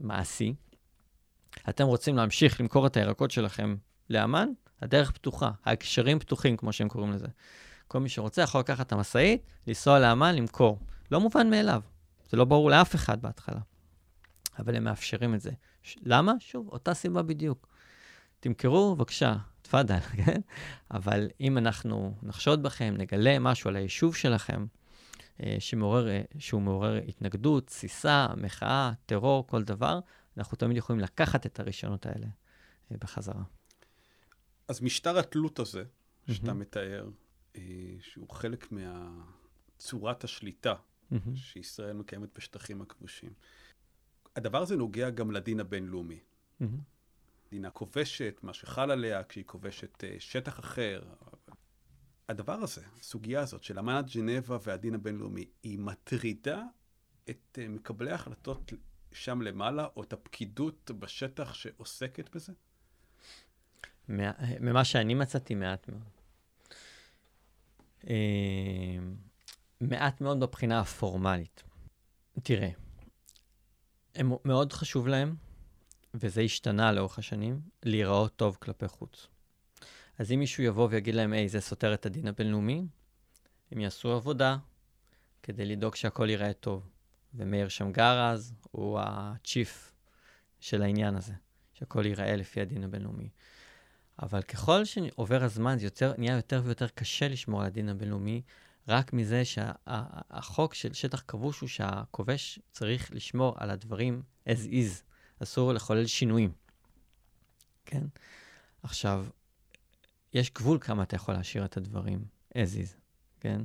מעשי. אתם רוצים להמשיך למכור את הירקות שלכם לאמן? הדרך פתוחה, ההקשרים פתוחים, כמו שהם קוראים לזה. כל מי שרוצה יכול לקחת את המשאית, לנסוע לאמן, למכור. לא מובן מאליו. זה לא ברור לאף אחד בהתחלה. אבל הם מאפשרים את זה. ש- למה? שוב, אותה סיבה בדיוק. תמכרו, בבקשה, תפאדל, כן? אבל אם אנחנו נחשוד בכם, נגלה משהו על היישוב שלכם, אה, שמעורר, אה, שהוא מעורר התנגדות, תסיסה, מחאה, טרור, כל דבר, אנחנו תמיד יכולים לקחת את הרישיונות האלה אה, בחזרה. אז משטר התלות הזה, שאתה mm-hmm. מתאר, שהוא חלק מצורת השליטה mm-hmm. שישראל מקיימת בשטחים הכבושים, הדבר הזה נוגע גם לדין הבינלאומי. Mm-hmm. מדינה כובשת, מה שחל עליה כשהיא כובשת שטח אחר, הדבר הזה, הסוגיה הזאת של אמנת ג'נבה והדין הבינלאומי, היא מטרידה את מקבלי ההחלטות שם למעלה, או את הפקידות בשטח שעוסקת בזה? ממה שאני מצאתי, מעט מאוד. Uh, מעט מאוד בבחינה הפורמלית. תראה, הם, מאוד חשוב להם, וזה השתנה לאורך השנים, להיראות טוב כלפי חוץ. אז אם מישהו יבוא ויגיד להם, היי, זה סותר את הדין הבינלאומי, הם יעשו עבודה כדי לדאוג שהכל ייראה טוב. ומאיר שמגר אז הוא הצ'יף של העניין הזה, שהכל ייראה לפי הדין הבינלאומי. אבל ככל שעובר הזמן, זה יותר, נהיה יותר ויותר קשה לשמור על הדין הבינלאומי, רק מזה שהחוק שה, של שטח כבוש הוא שהכובש צריך לשמור על הדברים as is, אסור לחולל שינויים. כן? עכשיו, יש גבול כמה אתה יכול להשאיר את הדברים as is, כן?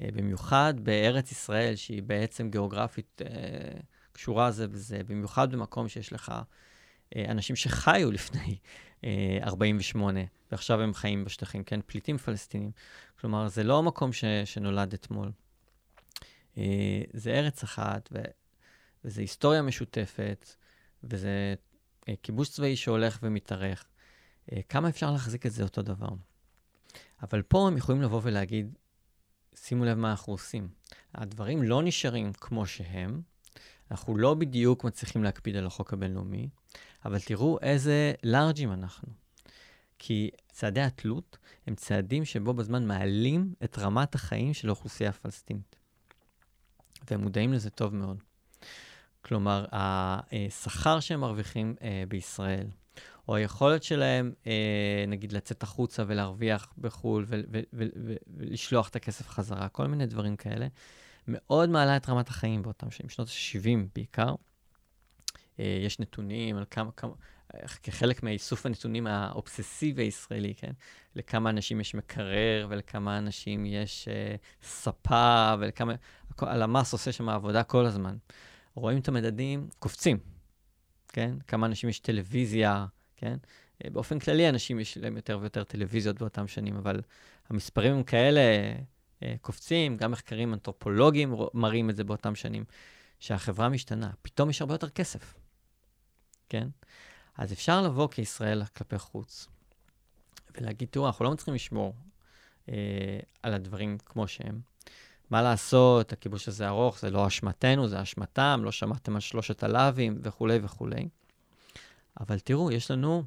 אה, במיוחד בארץ ישראל, שהיא בעצם גיאוגרפית אה, קשורה זה בזה, במיוחד במקום שיש לך אה, אנשים שחיו לפני אה, 48, ועכשיו הם חיים בשטחים, כן? פליטים פלסטינים. כלומר, זה לא מקום ש, שנולד אתמול. זה ארץ אחת, ו, וזה היסטוריה משותפת, וזה כיבוש צבאי שהולך ומתארך. כמה אפשר להחזיק את זה אותו דבר? אבל פה הם יכולים לבוא ולהגיד, שימו לב מה אנחנו עושים. הדברים לא נשארים כמו שהם, אנחנו לא בדיוק מצליחים להקפיד על החוק הבינלאומי, אבל תראו איזה לארג'ים אנחנו. כי צעדי התלות הם צעדים שבו בזמן מעלים את רמת החיים של האוכלוסייה הפלסטינית. והם מודעים לזה טוב מאוד. כלומר, השכר שהם מרוויחים אה, בישראל, או היכולת שלהם, אה, נגיד, לצאת החוצה ולהרוויח בחו"ל ולשלוח את הכסף חזרה, כל מיני דברים כאלה, מאוד מעלה את רמת החיים באותם שנים, שנות ה-70 בעיקר. אה, יש נתונים על כמה, כמה, כחלק מאיסוף הנתונים האובססיבי הישראלי, כן? לכמה אנשים יש מקרר ולכמה אנשים יש אה, ספה ולכמה... הלמ"ס עושה שם עבודה כל הזמן. רואים את המדדים קופצים, כן? כמה אנשים יש טלוויזיה, כן? אה, באופן כללי, אנשים יש להם יותר ויותר טלוויזיות באותם שנים, אבל המספרים הם כאלה אה, קופצים, גם מחקרים אנתרופולוגיים מראים את זה באותם שנים, שהחברה משתנה, פתאום יש הרבה יותר כסף, כן? אז אפשר לבוא כישראל כלפי חוץ ולהגיד, תראו, אנחנו לא מצליחים לשמור אה, על הדברים כמו שהם. מה לעשות, הכיבוש הזה ארוך, זה לא אשמתנו, זה אשמתם, לא שמעתם על שלושת הלאווים וכולי וכולי. אבל תראו, יש לנו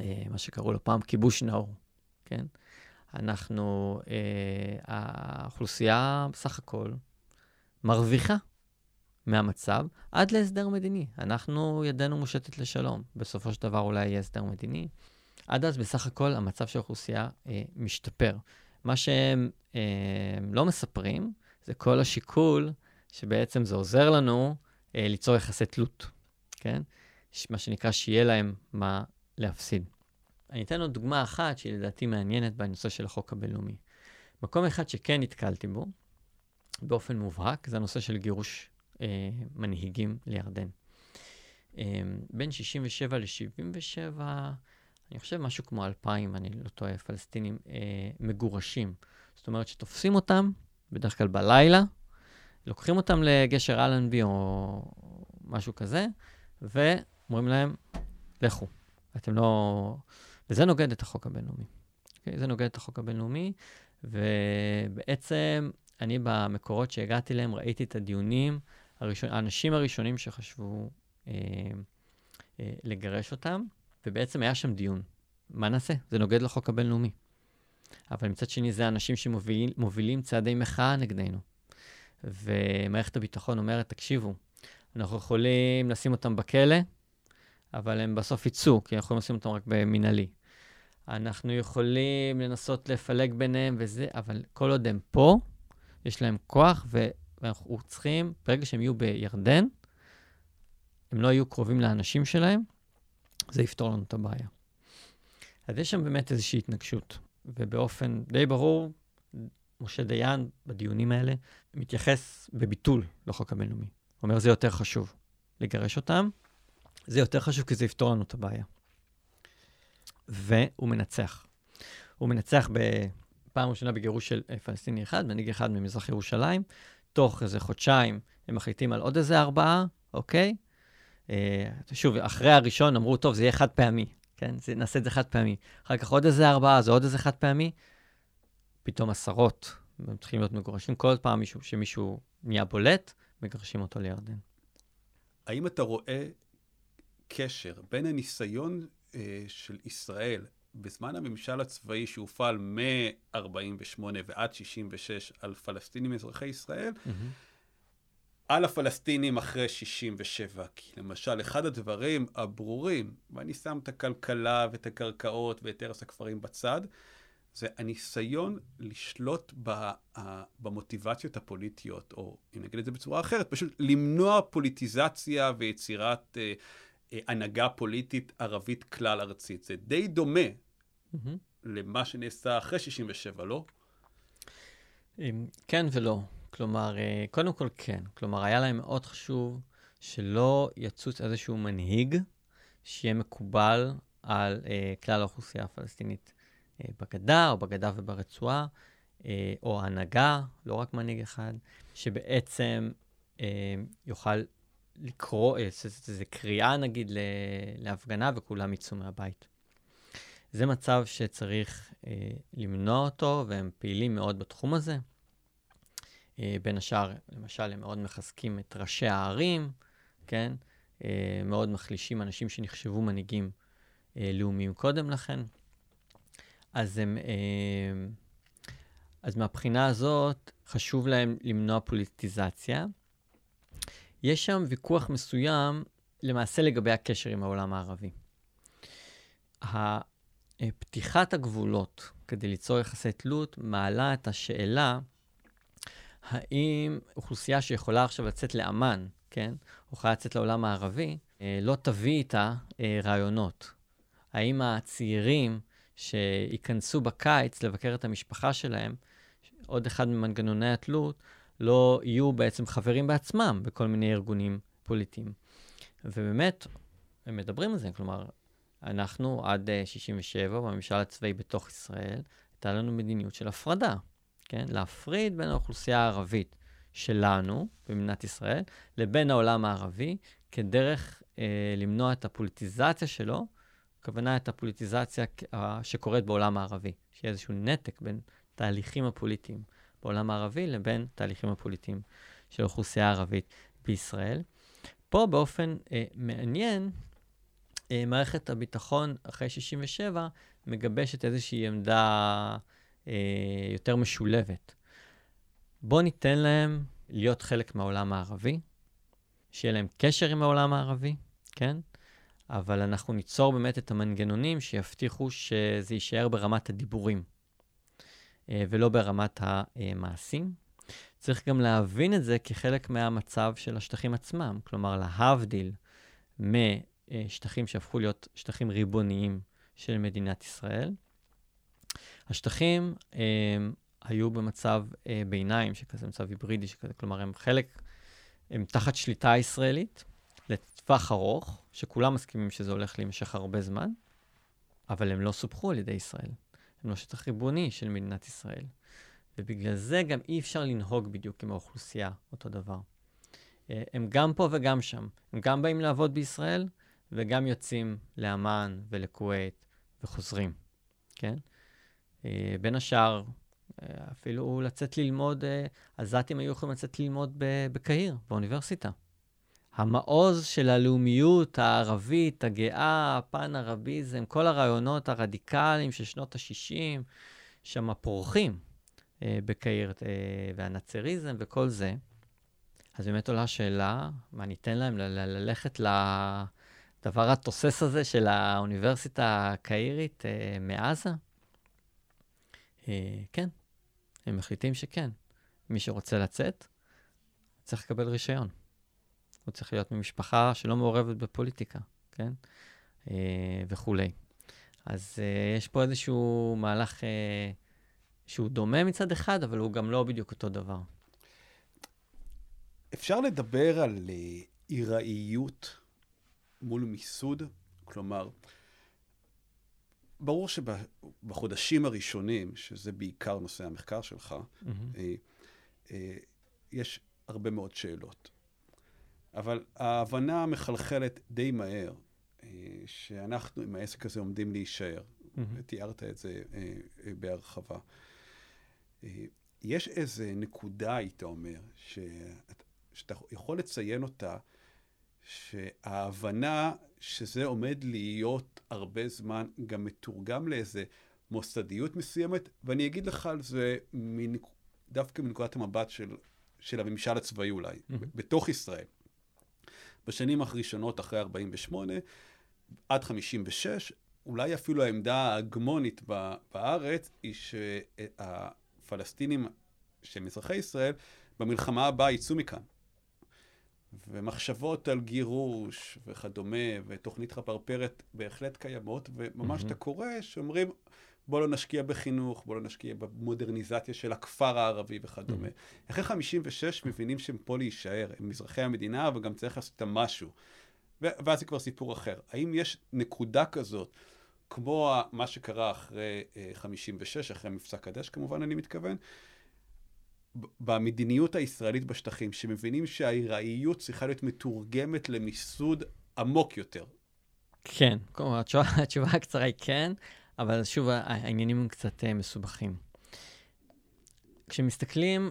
אה, מה שקראו לו פעם כיבוש נאור, כן? אנחנו, אה, האוכלוסייה בסך הכל מרוויחה מהמצב עד להסדר מדיני. אנחנו, ידנו מושטת לשלום. בסופו של דבר אולי יהיה הסדר מדיני. עד אז בסך הכל המצב של האוכלוסייה אה, משתפר. מה שהם אה, לא מספרים זה כל השיקול שבעצם זה עוזר לנו אה, ליצור יחסי תלות, כן? מה שנקרא, שיהיה להם מה להפסיד. אני אתן עוד דוגמה אחת שהיא לדעתי מעניינת בנושא של החוק הבינלאומי. מקום אחד שכן נתקלתי בו, באופן מובהק, זה הנושא של גירוש אה, מנהיגים לירדן. אה, בין 67 ל-77, אני חושב משהו כמו 2,000, אני לא טועה, פלסטינים אה, מגורשים. זאת אומרת שתופסים אותם, בדרך כלל בלילה, לוקחים אותם לגשר אלנבי או משהו כזה, ו... אומרים להם, לכו. אתם לא... וזה נוגד את החוק הבינלאומי. Okay? אוקיי? זה נוגד את החוק הבינלאומי, ובעצם אני במקורות שהגעתי אליהם ראיתי את הדיונים, הראשון, האנשים הראשונים שחשבו אה, אה, לגרש אותם, ובעצם היה שם דיון. מה נעשה? זה נוגד לחוק הבינלאומי. אבל מצד שני, זה אנשים שמובילים צעדי מחאה נגדנו. ומערכת הביטחון אומרת, תקשיבו, אנחנו יכולים לשים אותם בכלא, אבל הם בסוף יצאו, כי אנחנו יכולים לשים אותם רק במנהלי. אנחנו יכולים לנסות לפלג ביניהם וזה, אבל כל עוד הם פה, יש להם כוח, ואנחנו צריכים, ברגע שהם יהיו בירדן, הם לא יהיו קרובים לאנשים שלהם, זה יפתור לנו את הבעיה. אז יש שם באמת איזושהי התנגשות, ובאופן די ברור, משה דיין בדיונים האלה מתייחס בביטול לחוק הבינלאומי. הוא אומר, זה יותר חשוב לגרש אותם, זה יותר חשוב כי זה יפתור לנו את הבעיה. והוא מנצח. הוא מנצח בפעם ראשונה בגירוש של אה, פלסטיני אחד, מנהיג אחד ממזרח ירושלים. תוך איזה חודשיים הם מחליטים על עוד איזה ארבעה, אוקיי? אה, שוב, אחרי הראשון אמרו, טוב, זה יהיה חד פעמי, כן? זה, נעשה את זה חד פעמי. אחר כך עוד איזה ארבעה, זה עוד איזה חד פעמי. פתאום עשרות, הם צריכים להיות מגורשים. כל פעם מישהו, שמישהו נהיה בולט, מגרשים אותו לירדן. האם אתה רואה קשר בין הניסיון אה, של ישראל בזמן הממשל הצבאי שהופעל מ-48' ועד 66' על פלסטינים אזרחי ישראל, mm-hmm. על הפלסטינים אחרי 67. כי למשל, אחד הדברים הברורים, ואני שם את הכלכלה ואת הקרקעות ואת הרס הכפרים בצד, זה הניסיון לשלוט ב, במוטיבציות הפוליטיות, או אם נגיד את זה בצורה אחרת, פשוט למנוע פוליטיזציה ויצירת אה, אה, הנהגה פוליטית ערבית כלל ארצית. זה די דומה mm-hmm. למה שנעשה אחרי 67, לא? כן ולא. כלומר, אה, קודם כל כן. כלומר, היה להם מאוד חשוב שלא יצוץ איזשהו מנהיג שיהיה מקובל על אה, כלל האוכלוסייה הפלסטינית אה, בגדה, או בגדה וברצועה, אה, או הנהגה, לא רק מנהיג אחד, שבעצם אה, יוכל לקרוא, איזו קריאה נגיד להפגנה וכולם יצאו מהבית. זה מצב שצריך אה, למנוע אותו, והם פעילים מאוד בתחום הזה. אה, בין השאר, למשל, הם מאוד מחזקים את ראשי הערים, כן? אה, מאוד מחלישים אנשים שנחשבו מנהיגים אה, לאומיים קודם לכן. אז הם... אז מהבחינה הזאת, חשוב להם למנוע פוליטיזציה. יש שם ויכוח מסוים למעשה לגבי הקשר עם העולם הערבי. פתיחת הגבולות כדי ליצור יחסי תלות מעלה את השאלה האם אוכלוסייה שיכולה עכשיו לצאת לאמ"ן, כן, או יכולה לצאת לעולם הערבי, אה, לא תביא איתה אה, רעיונות. האם הצעירים שייכנסו בקיץ לבקר את המשפחה שלהם, עוד אחד ממנגנוני התלות, לא יהיו בעצם חברים בעצמם בכל מיני ארגונים פוליטיים. ובאמת, הם מדברים על זה, כלומר, אנחנו עד 67' אה, בממשל הצבאי בתוך ישראל, הייתה לנו מדיניות של הפרדה, כן? להפריד בין האוכלוסייה הערבית שלנו, במדינת ישראל, לבין העולם הערבי, כדרך אה, למנוע את הפוליטיזציה שלו, הכוונה את הפוליטיזציה שקורית בעולם הערבי, שיהיה איזשהו נתק בין תהליכים הפוליטיים בעולם הערבי לבין תהליכים הפוליטיים של האוכלוסייה הערבית בישראל. פה באופן אה, מעניין, אה, מערכת הביטחון אחרי 67' מגבשת איזושהי עמדה יותר משולבת. בואו ניתן להם להיות חלק מהעולם הערבי, שיהיה להם קשר עם העולם הערבי, כן? אבל אנחנו ניצור באמת את המנגנונים שיבטיחו שזה יישאר ברמת הדיבורים, אה, ולא ברמת המעשים. צריך גם להבין את זה כחלק מהמצב של השטחים עצמם. כלומר, להבדיל משטחים שהפכו להיות שטחים ריבוניים של מדינת ישראל, השטחים אה, היו במצב אה, ביניים, שכזה מצב היברידי, שכזה, כלומר, הם חלק, הם תחת שליטה ישראלית לטווח ארוך, שכולם מסכימים שזה הולך להימשך הרבה זמן, אבל הם לא סופחו על ידי ישראל. הם לא שטח ריבוני של מדינת ישראל. ובגלל זה גם אי אפשר לנהוג בדיוק עם האוכלוסייה אותו דבר. אה, הם גם פה וגם שם. הם גם באים לעבוד בישראל, וגם יוצאים לאמ"ן ולכווית וחוזרים, כן? אה, בין השאר, אה, אפילו לצאת ללמוד, עזתים היו יכולים לצאת ללמוד בקהיר, באוניברסיטה. המעוז של הלאומיות הערבית, הגאה, הפן-ערביזם, כל הרעיונות הרדיקליים של שנות ה-60, שם פורחים. אה, בקהיר, אה, והנאצריזם וכל זה. אז באמת עולה השאלה, מה ניתן להם ללכת ל- הדבר התוסס הזה של האוניברסיטה הקהירית אה, מעזה? אה, כן, הם מחליטים שכן. מי שרוצה לצאת, צריך לקבל רישיון. הוא צריך להיות ממשפחה שלא מעורבת בפוליטיקה, כן? אה, וכולי. אז אה, יש פה איזשהו מהלך שהוא דומה מצד אחד, אבל הוא גם לא בדיוק אותו דבר. אפשר לדבר על עיראיות מול מיסוד? כלומר, ברור שבחודשים הראשונים, שזה בעיקר נושא המחקר שלך, mm-hmm. אה, אה, יש הרבה מאוד שאלות. אבל ההבנה מחלחלת די מהר, אה, שאנחנו עם העסק הזה עומדים להישאר. Mm-hmm. תיארת את זה בהרחבה. יש איזו נקודה, היית אומר, שאת, שאתה יכול לציין אותה, שההבנה שזה עומד להיות הרבה זמן גם מתורגם לאיזה מוסדיות מסוימת, ואני אגיד לך על זה מנק... דווקא מנקודת המבט של, של הממשל הצבאי אולי, mm-hmm. בתוך ישראל. בשנים הראשונות, אחרי 48, עד 56, אולי אפילו העמדה ההגמונית בארץ היא שהפלסטינים שהם אזרחי ישראל, במלחמה הבאה יצאו מכאן. ומחשבות על גירוש וכדומה, ותוכנית חפרפרת בהחלט קיימות, וממש mm-hmm. אתה קורא שאומרים, בוא לא נשקיע בחינוך, בוא לא נשקיע במודרניזציה של הכפר הערבי וכדומה. Mm-hmm. אחרי 56 מבינים שהם פה להישאר, הם מזרחי המדינה, אבל גם צריך לעשות איתם משהו. ואז זה כבר סיפור אחר. האם יש נקודה כזאת, כמו מה שקרה אחרי 56, אה, אחרי מבצע קדש כמובן, אני מתכוון, במדיניות הישראלית בשטחים, שמבינים שהעיראיות צריכה להיות מתורגמת למיסוד עמוק יותר. כן, כלומר, התשובה, התשובה הקצרה היא כן, אבל שוב, העניינים הם קצת uh, מסובכים. כשמסתכלים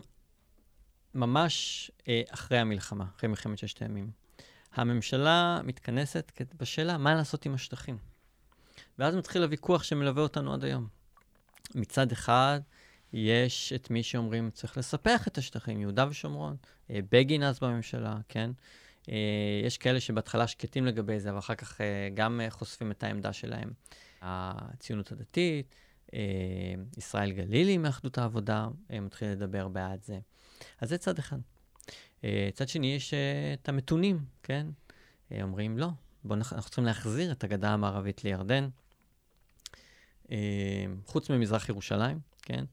ממש uh, אחרי המלחמה, אחרי מלחמת ששת הימים, הממשלה מתכנסת בשאלה מה לעשות עם השטחים. ואז מתחיל הוויכוח שמלווה אותנו עד היום. מצד אחד, יש את מי שאומרים, צריך לספח את השטחים, יהודה ושומרון. אה, בגין אז בממשלה, כן? אה, יש כאלה שבהתחלה שקטים לגבי זה, אבל אחר כך אה, גם חושפים את העמדה שלהם. הציונות הדתית, ישראל גלילי מאחדות העבודה, מתחיל לדבר בעד זה. אז זה צד אחד. צד שני, יש את המתונים, כן? אומרים, לא, בואו, אנחנו צריכים להחזיר את הגדה המערבית לירדן, חוץ ממזרח ירושלים, כן?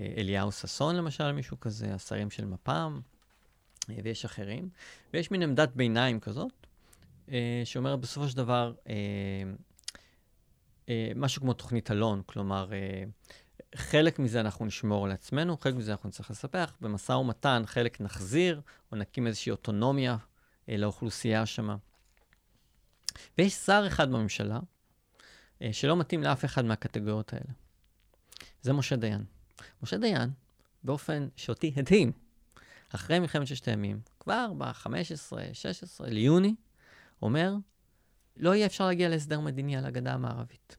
אה, אליהו ששון למשל, מישהו כזה, השרים של מפ"ם, אה, ויש אחרים. ויש מין עמדת ביניים כזאת, אה, שאומרת בסופו של דבר, משהו כמו תוכנית אלון, כלומר, חלק מזה אנחנו נשמור על עצמנו, חלק מזה אנחנו נצטרך לספח. במשא ומתן חלק נחזיר, או נקים איזושהי אוטונומיה לאוכלוסייה שמה. ויש שר אחד בממשלה שלא מתאים לאף אחד מהקטגוריות האלה. זה משה דיין. משה דיין, באופן שאותי הדהים, אחרי מלחמת ששת הימים, כבר ב-15-16 ליוני, אומר, לא יהיה אפשר להגיע להסדר מדיני על הגדה המערבית.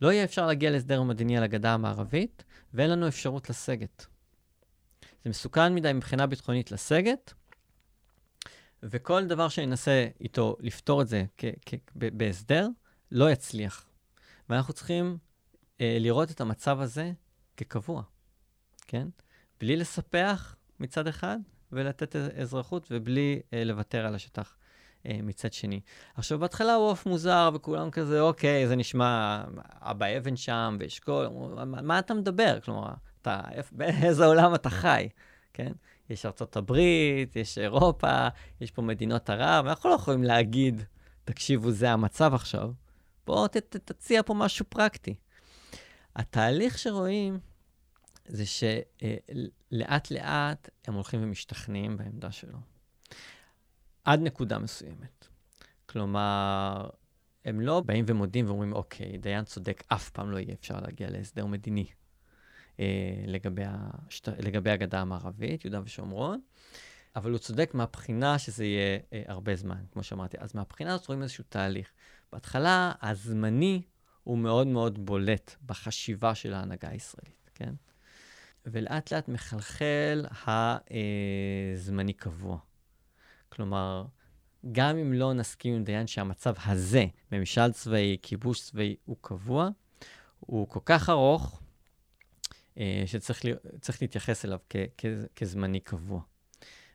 לא יהיה אפשר להגיע להסדר מדיני על הגדה המערבית, ואין לנו אפשרות לסגת. זה מסוכן מדי מבחינה ביטחונית לסגת, וכל דבר שננסה איתו לפתור את זה בהסדר, לא יצליח. ואנחנו צריכים אה, לראות את המצב הזה כקבוע, כן? בלי לספח מצד אחד ולתת אזרחות ובלי אה, לוותר על השטח אה, מצד שני. עכשיו, בהתחלה הוא עוף מוזר וכולם כזה, אוקיי, זה נשמע אבא אבן שם ואשכול, מה, מה אתה מדבר? כלומר, אתה, באיזה עולם אתה חי, כן? יש ארצות הברית, יש אירופה, יש פה מדינות ערב, אנחנו לא יכולים להגיד, תקשיבו, זה המצב עכשיו. בואו תציע פה משהו פרקטי. התהליך שרואים זה שלאט-לאט הם הולכים ומשתכנעים בעמדה שלו. עד נקודה מסוימת. כלומר, הם לא באים ומודים ואומרים, אוקיי, דיין צודק, אף פעם לא יהיה אפשר להגיע להסדר מדיני אה, לגבי, השת... לגבי הגדה המערבית, יהודה ושומרון, אבל הוא צודק מהבחינה שזה יהיה אה, הרבה זמן, כמו שאמרתי. אז מהבחינה הזאת רואים איזשהו תהליך. בהתחלה, הזמני הוא מאוד מאוד בולט בחשיבה של ההנהגה הישראלית, כן? ולאט לאט מחלחל הזמני קבוע. כלומר, גם אם לא נסכים עם דיין שהמצב הזה, ממשל צבאי, כיבוש צבאי, הוא קבוע, הוא כל כך ארוך, אה, שצריך להתייחס אליו כ, כ, כזמני קבוע.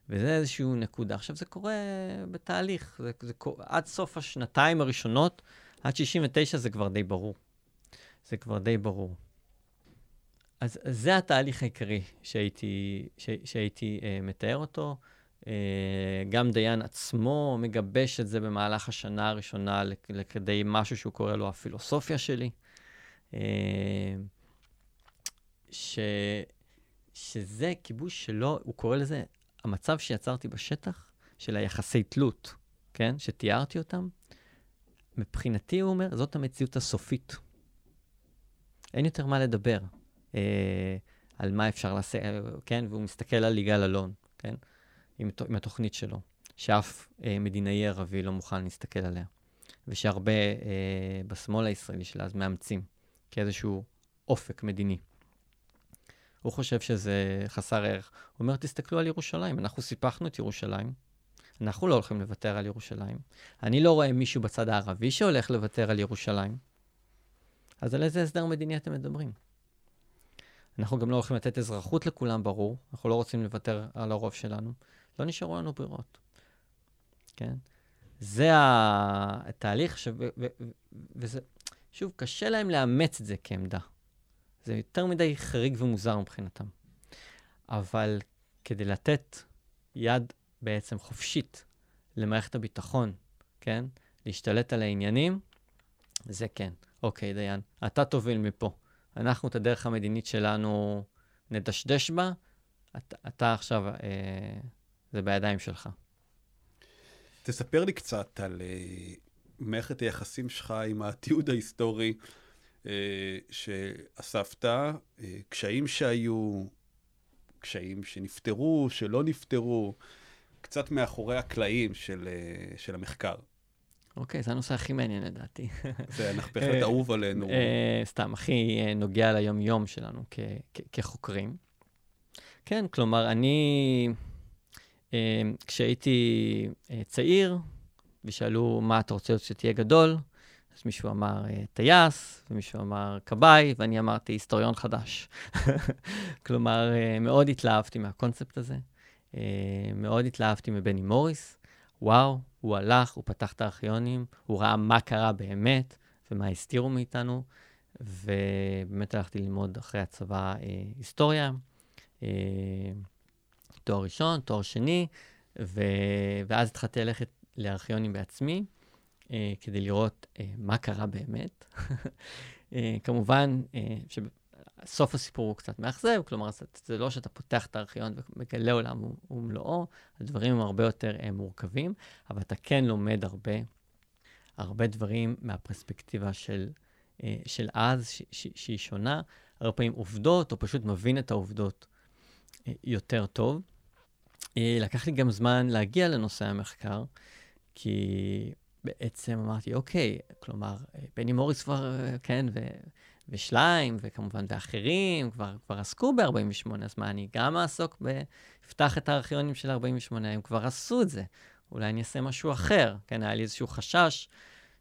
וזה איזושהי נקודה. עכשיו, זה קורה בתהליך, זה, זה קורה, עד סוף השנתיים הראשונות, עד 69 זה כבר די ברור. זה כבר די ברור. אז, זה התהליך העיקרי שהייתי, ש, שהייתי אה, מתאר אותו. אה, גם דיין עצמו מגבש את זה במהלך השנה הראשונה לכדי משהו שהוא קורא לו הפילוסופיה שלי. אה, ש, שזה כיבוש שלו, הוא קורא לזה המצב שיצרתי בשטח של היחסי תלות, כן? שתיארתי אותם. מבחינתי, הוא אומר, זאת המציאות הסופית. אין יותר מה לדבר אה, על מה אפשר לעשות, אה, כן? והוא מסתכל על יגאל אלון, כן? עם, עם התוכנית שלו, שאף אה, מדינאי ערבי לא מוכן להסתכל עליה, ושהרבה אה, בשמאל הישראלי של אז מאמצים כאיזשהו אופק מדיני. הוא חושב שזה חסר ערך. הוא אומר, תסתכלו על ירושלים, אנחנו סיפחנו את ירושלים, אנחנו לא הולכים לוותר על ירושלים. אני לא רואה מישהו בצד הערבי שהולך לוותר על ירושלים. אז על איזה הסדר מדיני אתם מדברים? אנחנו גם לא הולכים לתת אזרחות לכולם, ברור. אנחנו לא רוצים לוותר על הרוב שלנו. לא נשארו לנו ברירות. כן? זה התהליך, ש... ו... ו... וזה, שוב, קשה להם לאמץ את זה כעמדה. זה יותר מדי חריג ומוזר מבחינתם. אבל כדי לתת יד בעצם חופשית למערכת הביטחון, כן? להשתלט על העניינים, זה כן. אוקיי, דיין, אתה תוביל מפה. אנחנו את הדרך המדינית שלנו נדשדש בה, אתה, אתה עכשיו, אה, זה בידיים שלך. תספר לי קצת על אה, מערכת היחסים שלך עם התיעוד ההיסטורי אה, שאספת, אה, קשיים שהיו, קשיים שנפתרו, שלא נפתרו, קצת מאחורי הקלעים של, אה, של המחקר. אוקיי, זה הנושא הכי מעניין לדעתי. זה בהחלט אהוב עלינו. סתם, הכי נוגע ליום-יום שלנו כחוקרים. כן, כלומר, אני, כשהייתי צעיר, ושאלו מה אתה רוצה שתהיה גדול, אז מישהו אמר טייס, ומישהו אמר כבאי, ואני אמרתי היסטוריון חדש. כלומר, מאוד התלהבתי מהקונספט הזה, מאוד התלהבתי מבני מוריס. וואו, הוא הלך, הוא פתח את הארכיונים, הוא ראה מה קרה באמת ומה הסתירו מאיתנו, ובאמת הלכתי ללמוד אחרי הצבא uh, היסטוריה, uh, תואר ראשון, תואר שני, ו... ואז התחלתי ללכת לארכיונים בעצמי. אה, כדי לראות אה, מה קרה באמת. אה, כמובן אה, שסוף הסיפור הוא קצת מאכזב, כלומר, זה, זה לא שאתה פותח את הארכיון ומגלה עולם ומלואו, הדברים הם הרבה יותר אה, מורכבים, אבל אתה כן לומד הרבה, הרבה דברים מהפרספקטיבה של, אה, של אז, ש, ש, שהיא שונה, הרבה פעמים עובדות, או פשוט מבין את העובדות אה, יותר טוב. לקח לי גם זמן להגיע לנושא המחקר, כי בעצם אמרתי, אוקיי, כלומר, בני מוריס כבר, כן, ו, ושליים, וכמובן ואחרים, כבר, כבר עסקו ב-48, אז מה, אני גם אעסוק ב... אפתח את הארכיונים של 48, הם כבר עשו את זה. אולי אני אעשה משהו אחר. כן, היה לי איזשהו חשש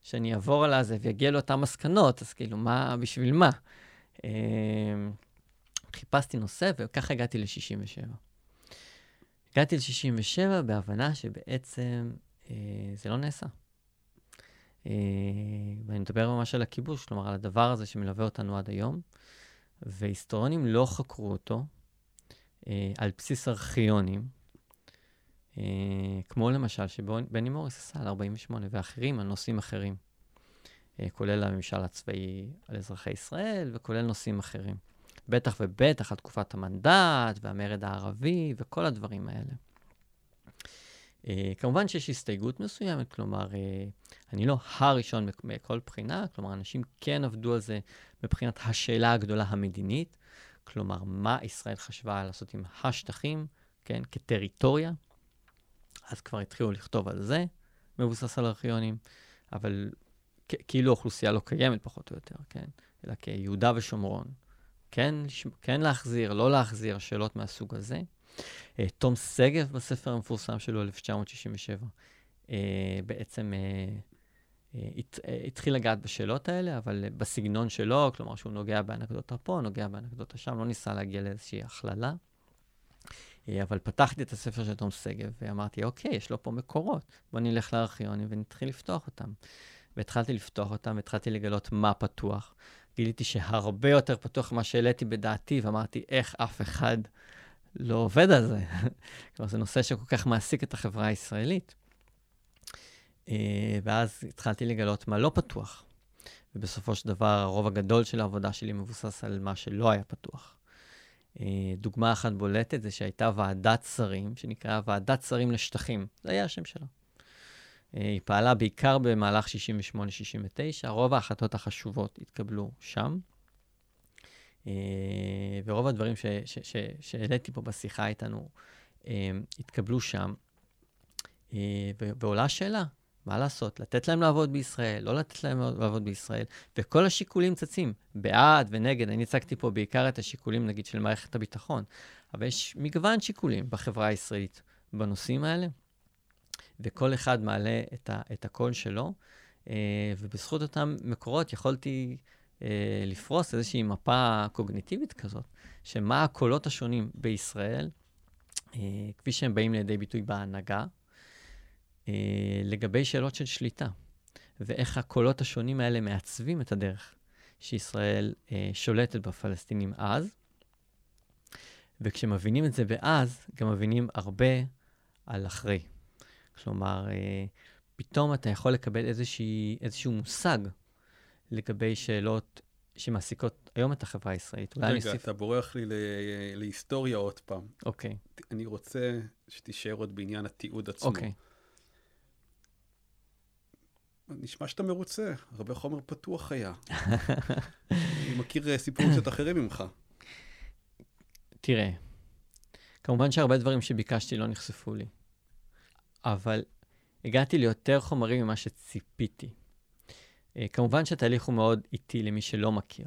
שאני אעבור על זה ויגיע לאותן מסקנות, אז כאילו, מה, בשביל מה? אמ, חיפשתי נושא, וככה הגעתי ל-67. הגעתי ל-67 בהבנה שבעצם אה, זה לא נעשה. אה, ואני מדבר ממש על הכיבוש, כלומר, על הדבר הזה שמלווה אותנו עד היום, והיסטוריונים לא חקרו אותו אה, על בסיס ארכיונים, אה, כמו למשל שבני מוריס עשה על 48, ואחרים על נושאים אחרים, כולל הממשל הצבאי על אזרחי ישראל, וכולל נושאים אחרים. בטח ובטח על תקופת המנדט, והמרד הערבי, וכל הדברים האלה. Uh, כמובן שיש הסתייגות מסוימת, כלומר, uh, אני לא הראשון מכל בחינה, כלומר, אנשים כן עבדו על זה מבחינת השאלה הגדולה המדינית, כלומר, מה ישראל חשבה לעשות עם השטחים, כן, כטריטוריה. אז כבר התחילו לכתוב על זה, מבוסס על ארכיונים, אבל כאילו האוכלוסייה לא קיימת פחות או יותר, כן, אלא כיהודה ושומרון. כן, כן להחזיר, לא להחזיר, שאלות מהסוג הזה. אה, תום שגב בספר המפורסם שלו, 1967, אה, בעצם אה, הת, התחיל לגעת בשאלות האלה, אבל בסגנון שלו, כלומר שהוא נוגע באנקדוטה פה, נוגע באנקדוטה שם, לא ניסה להגיע לאיזושהי הכללה. אבל פתחתי את הספר של תום שגב ואמרתי, אוקיי, יש לו פה מקורות, בוא נלך לארכיונים ונתחיל לפתוח אותם. והתחלתי לפתוח אותם, והתחלתי לגלות מה פתוח. גיליתי שהרבה יותר פתוח ממה שהעליתי בדעתי, ואמרתי, איך אף אחד לא עובד על זה? כלומר, זה נושא שכל כך מעסיק את החברה הישראלית. אה, ואז התחלתי לגלות מה לא פתוח. ובסופו של דבר, הרוב הגדול של העבודה שלי מבוסס על מה שלא היה פתוח. אה, דוגמה אחת בולטת זה שהייתה ועדת שרים, שנקראה ועדת שרים לשטחים. זה היה השם שלה. אה, היא פעלה בעיקר במהלך 68-69, רוב ההחלטות החשובות התקבלו שם. ורוב הדברים שהעליתי פה בשיחה איתנו התקבלו שם. ועולה השאלה, מה לעשות? לתת להם לעבוד בישראל, לא לתת להם לעבוד בישראל, וכל השיקולים צצים, בעד ונגד. אני הצגתי פה בעיקר את השיקולים, נגיד, של מערכת הביטחון, אבל יש מגוון שיקולים בחברה הישראלית בנושאים האלה, וכל אחד מעלה את, ה, את הקול שלו, אה, ובזכות אותם מקורות יכולתי אה, לפרוס איזושהי מפה קוגניטיבית כזאת, שמה הקולות השונים בישראל, אה, כפי שהם באים לידי ביטוי בהנהגה, אה, לגבי שאלות של שליטה, ואיך הקולות השונים האלה מעצבים את הדרך שישראל אה, שולטת בפלסטינים אז. וכשמבינים את זה באז, גם מבינים הרבה על אחרי. כלומר, אה, פתאום אתה יכול לקבל איזושהי, איזשהו מושג לגבי שאלות שמעסיקות היום את החברה הישראלית. רגע, אוסיף... אתה בורח לי להיסטוריה עוד פעם. אוקיי. אני רוצה שתישאר עוד בעניין התיעוד עצמו. אוקיי. נשמע שאתה מרוצה, הרבה חומר פתוח היה. אני מכיר אה, סיפורים קצת אחרים ממך. תראה, כמובן שהרבה דברים שביקשתי לא נחשפו לי, אבל הגעתי ליותר חומרים ממה שציפיתי. אה, כמובן שהתהליך הוא מאוד איטי למי שלא מכיר.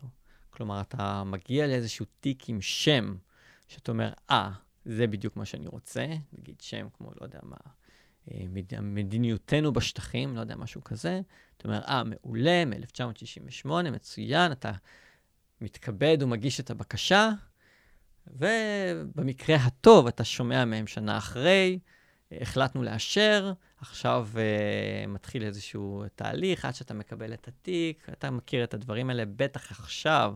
כלומר, אתה מגיע לאיזשהו תיק עם שם, שאתה אומר, אה, ah, זה בדיוק מה שאני רוצה, נגיד שם כמו, לא יודע מה, מדיניותנו בשטחים, לא יודע, משהו כזה. אתה אומר, אה, מעולה, מ-1968, מצוין, אתה מתכבד ומגיש את הבקשה, ובמקרה הטוב אתה שומע מהם שנה אחרי, החלטנו לאשר, עכשיו uh, מתחיל איזשהו תהליך עד שאתה מקבל את התיק, אתה מכיר את הדברים האלה, בטח עכשיו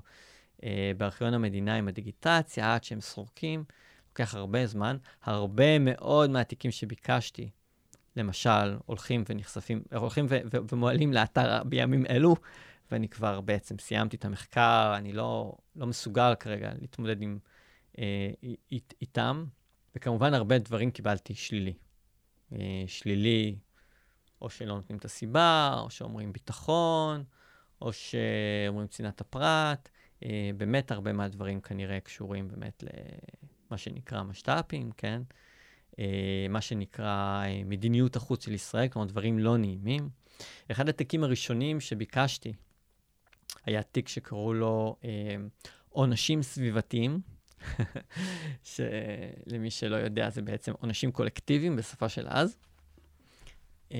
uh, בארכיון המדינה עם הדיגיטציה, עד שהם סורקים, לוקח הרבה זמן. הרבה מאוד מהתיקים שביקשתי למשל, הולכים ונחשפים, הולכים ומועלים לאתר בימים אלו, ואני כבר בעצם סיימתי את המחקר, אני לא, לא מסוגל כרגע להתמודד עם, אה, אית, איתם, וכמובן הרבה דברים קיבלתי שלילי. אה, שלילי, או שלא נותנים את הסיבה, או שאומרים ביטחון, או שאומרים צנעת הפרט. אה, באמת הרבה מהדברים כנראה קשורים באמת למה שנקרא משת"פים, כן? אה, מה שנקרא מדיניות החוץ של ישראל, כלומר דברים לא נעימים. אחד התיקים הראשונים שביקשתי היה תיק שקראו לו עונשים סביבתיים, שלמי שלא יודע זה בעצם עונשים קולקטיביים בשפה של אז. אה,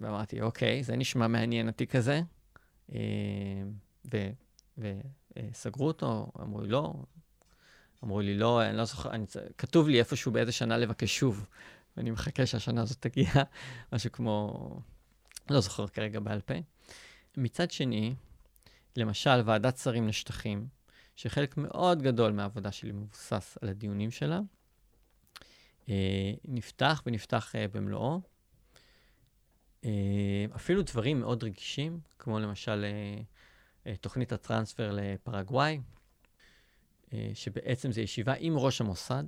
ואמרתי, אוקיי, זה נשמע מעניין התיק הזה. אה, וסגרו אותו, אמרו לי, לא, אמרו לי, לא, אני לא זוכר, אני, כתוב לי איפשהו באיזה שנה לבקש שוב, ואני מחכה שהשנה הזאת תגיע, משהו כמו, לא זוכר כרגע בעל פה. מצד שני, למשל, ועדת שרים לשטחים, שחלק מאוד גדול מהעבודה שלי מבוסס על הדיונים שלה, אה, נפתח ונפתח אה, במלואו. אה, אפילו דברים מאוד רגישים, כמו למשל תוכנית הטרנספר לפרגוואי, שבעצם זו ישיבה עם ראש המוסד,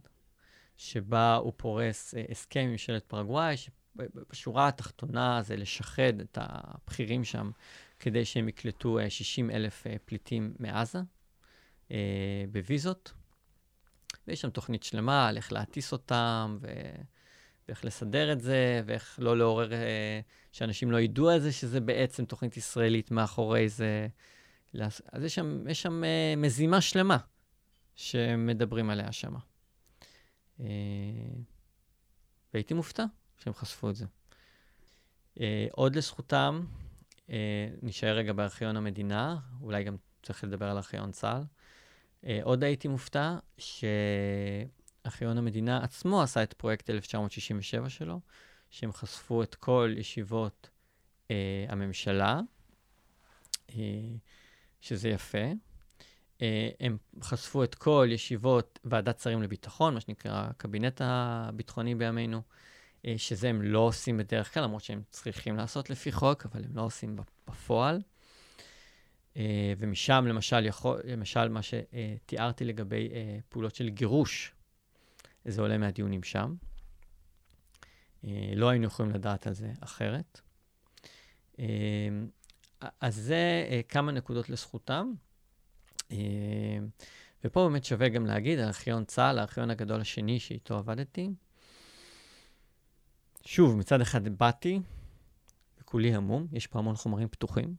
שבה הוא פורס הסכם עם ממשלת פרגוואי, שבשורה התחתונה זה לשחד את הבכירים שם כדי שהם יקלטו 60 אה, אלף פליטים מעזה בוויזות. ויש שם תוכנית שלמה על איך להטיס אותם, ו... ואיך לסדר את זה, ואיך לא לעורר, שאנשים לא ידעו על זה, שזה בעצם תוכנית ישראלית מאחורי זה. אז יש שם, יש שם מזימה שלמה. שמדברים עליה שמה. אה, והייתי מופתע שהם חשפו את זה. אה, עוד לזכותם, אה, נשאר רגע בארכיון המדינה, אולי גם צריך לדבר על ארכיון צה"ל. אה, עוד הייתי מופתע שארכיון המדינה עצמו עשה את פרויקט 1967 שלו, שהם חשפו את כל ישיבות אה, הממשלה, אה, שזה יפה. אה, הם חשפו את כל ישיבות ועדת שרים לביטחון, מה שנקרא הקבינט הביטחוני בימינו, אה, שזה הם לא עושים בדרך כלל, למרות שהם צריכים לעשות לפי חוק, אבל הם לא עושים בפועל. אה, ומשם, למשל, יכול, למשל, מה שתיארתי לגבי פעולות של גירוש, זה עולה מהדיונים שם. לא היינו יכולים לדעת על זה אחרת. אז זה כמה נקודות לזכותם. ופה באמת שווה גם להגיד, הארכיון צה"ל, הארכיון הגדול השני שאיתו עבדתי, שוב, מצד אחד באתי, וכולי המום, יש פה המון חומרים פתוחים,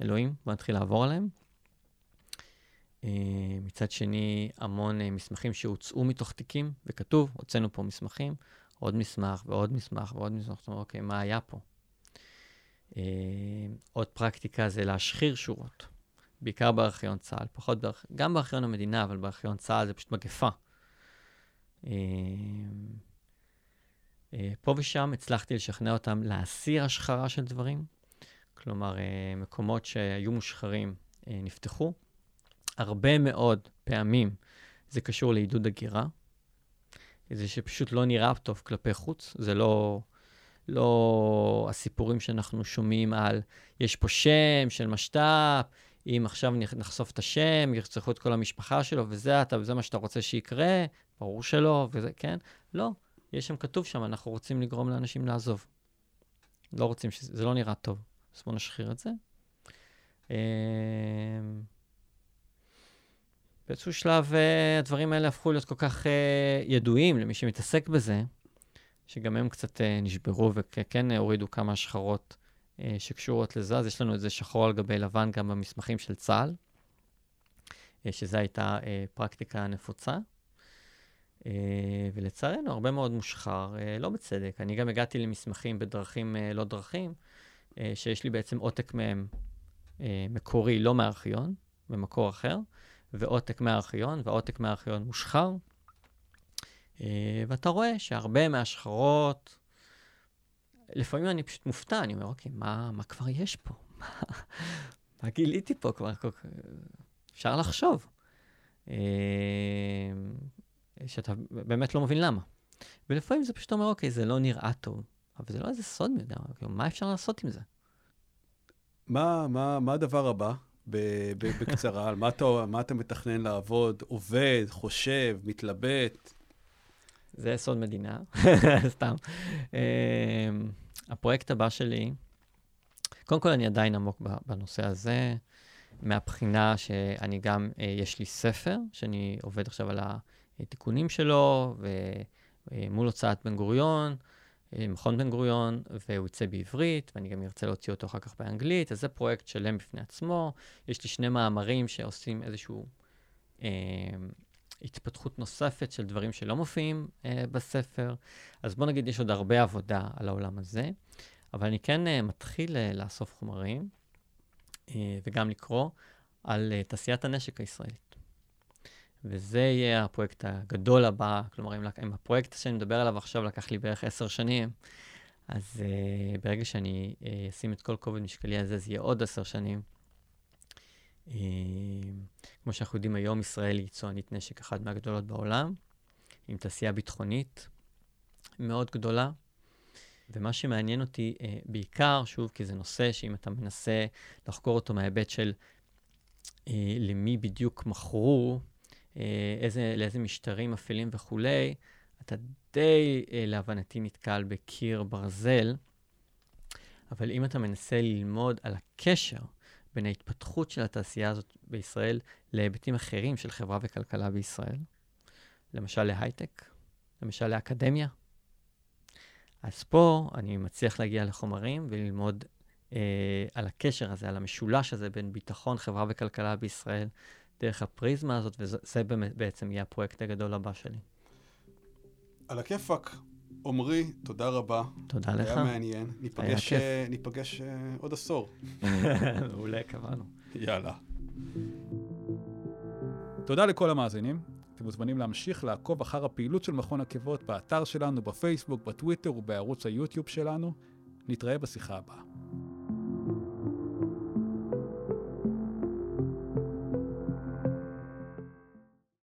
אלוהים, בוא נתחיל לעבור עליהם. Uh, מצד שני, המון uh, מסמכים שהוצאו מתוך תיקים, וכתוב, הוצאנו פה מסמכים, עוד מסמך ועוד מסמך ועוד מסמך, זאת אומרת, אוקיי, מה היה פה? Uh, עוד פרקטיקה זה להשחיר שורות, בעיקר בארכיון צה"ל, פחות, בארכ... גם בארכיון המדינה, אבל בארכיון צה"ל זה פשוט מגפה. אה, פה ושם הצלחתי לשכנע אותם להסיר השחרה של דברים, כלומר, אה, מקומות שהיו מושחרים אה, נפתחו. הרבה מאוד פעמים זה קשור לעידוד הגירה, זה שפשוט לא נראה טוב כלפי חוץ, זה לא, לא הסיפורים שאנחנו שומעים על, יש פה שם של משת"פ, אם עכשיו נחשוף את השם, ירצחו את כל המשפחה שלו, וזה אתה, וזה מה שאתה רוצה שיקרה, ברור שלא, וזה, כן? לא. יש שם, כתוב שם, אנחנו רוצים לגרום לאנשים לעזוב. לא רוצים, שזה, זה לא נראה טוב. אז בואו נשחיר את זה. אמ, באיזשהו שלב אה, הדברים האלה הפכו להיות כל כך אה, ידועים למי שמתעסק בזה, שגם הם קצת אה, נשברו וכן הורידו כמה השחרות שקשורות לזה. אז יש לנו את זה שחור על גבי לבן גם במסמכים של צה"ל, שזו הייתה פרקטיקה נפוצה. אה, ולצערנו, הרבה מאוד מושחר, אה, לא בצדק. אני גם הגעתי למסמכים בדרכים אה, לא דרכים, שיש לי בעצם עותק מהם מקורי, לא מהארכיון, במקור אחר, ועותק מהארכיון, והעותק מהארכיון מושחר. ואתה רואה שהרבה מהשחרות, לפעמים אני פשוט מופתע, אני אומר, אוקיי, מה, מה כבר יש פה? מה גיליתי פה כבר? אפשר לחשוב. שאתה באמת לא מבין למה. ולפעמים זה פשוט אומר, אוקיי, זה לא נראה טוב, אבל זה לא איזה סוד מי יודע, כאילו, מה אפשר לעשות עם זה? מה, מה, מה הדבר הבא, ב, ב, בקצרה? על מה אתה, מה אתה מתכנן לעבוד? עובד, חושב, מתלבט? זה סוד מדינה, סתם. um, הפרויקט הבא שלי, קודם כל אני עדיין עמוק בנושא הזה, מהבחינה שאני גם, uh, יש לי ספר, שאני עובד עכשיו על ה... תיקונים שלו, ומול הוצאת בן גוריון, מכון בן גוריון, והוא יצא בעברית, ואני גם ארצה להוציא אותו אחר כך באנגלית, אז זה פרויקט שלם בפני עצמו. יש לי שני מאמרים שעושים איזושהי אה, התפתחות נוספת של דברים שלא מופיעים אה, בספר. אז בוא נגיד, יש עוד הרבה עבודה על העולם הזה, אבל אני כן אה, מתחיל אה, לאסוף חומרים, אה, וגם לקרוא על אה, תעשיית הנשק הישראלית. וזה יהיה הפרויקט הגדול הבא, כלומר, אם, אם הפרויקט שאני מדבר עליו עכשיו לקח לי בערך עשר שנים, אז uh, ברגע שאני uh, אשים את כל כובד משקלי הזה, זה יהיה עוד עשר שנים. Uh, כמו שאנחנו יודעים היום, ישראל היא יצואנית נשק אחת מהגדולות בעולם, עם תעשייה ביטחונית מאוד גדולה. ומה שמעניין אותי uh, בעיקר, שוב, כי זה נושא שאם אתה מנסה לחקור אותו מההיבט של uh, למי בדיוק מכרו אה, איזה, לאיזה משטרים אפלים וכולי, אתה די, אה, להבנתי, נתקל בקיר ברזל. אבל אם אתה מנסה ללמוד על הקשר בין ההתפתחות של התעשייה הזאת בישראל להיבטים אחרים של חברה וכלכלה בישראל, למשל להייטק, למשל לאקדמיה, אז פה אני מצליח להגיע לחומרים וללמוד אה, על הקשר הזה, על המשולש הזה בין ביטחון, חברה וכלכלה בישראל דרך הפריזמה הזאת, וזה באמת בעצם יהיה הפרויקט הגדול הבא שלי. על הכיפאק. עמרי, תודה רבה. תודה לך. היה מעניין. ניפגש, כיף. אה, ניפגש אה, עוד עשור. מעולה, קבענו. יאללה. תודה לכל המאזינים. אתם מוזמנים להמשיך לעקוב אחר הפעילות של מכון עקבות באתר שלנו, בפייסבוק, בטוויטר ובערוץ היוטיוב שלנו. נתראה בשיחה הבאה.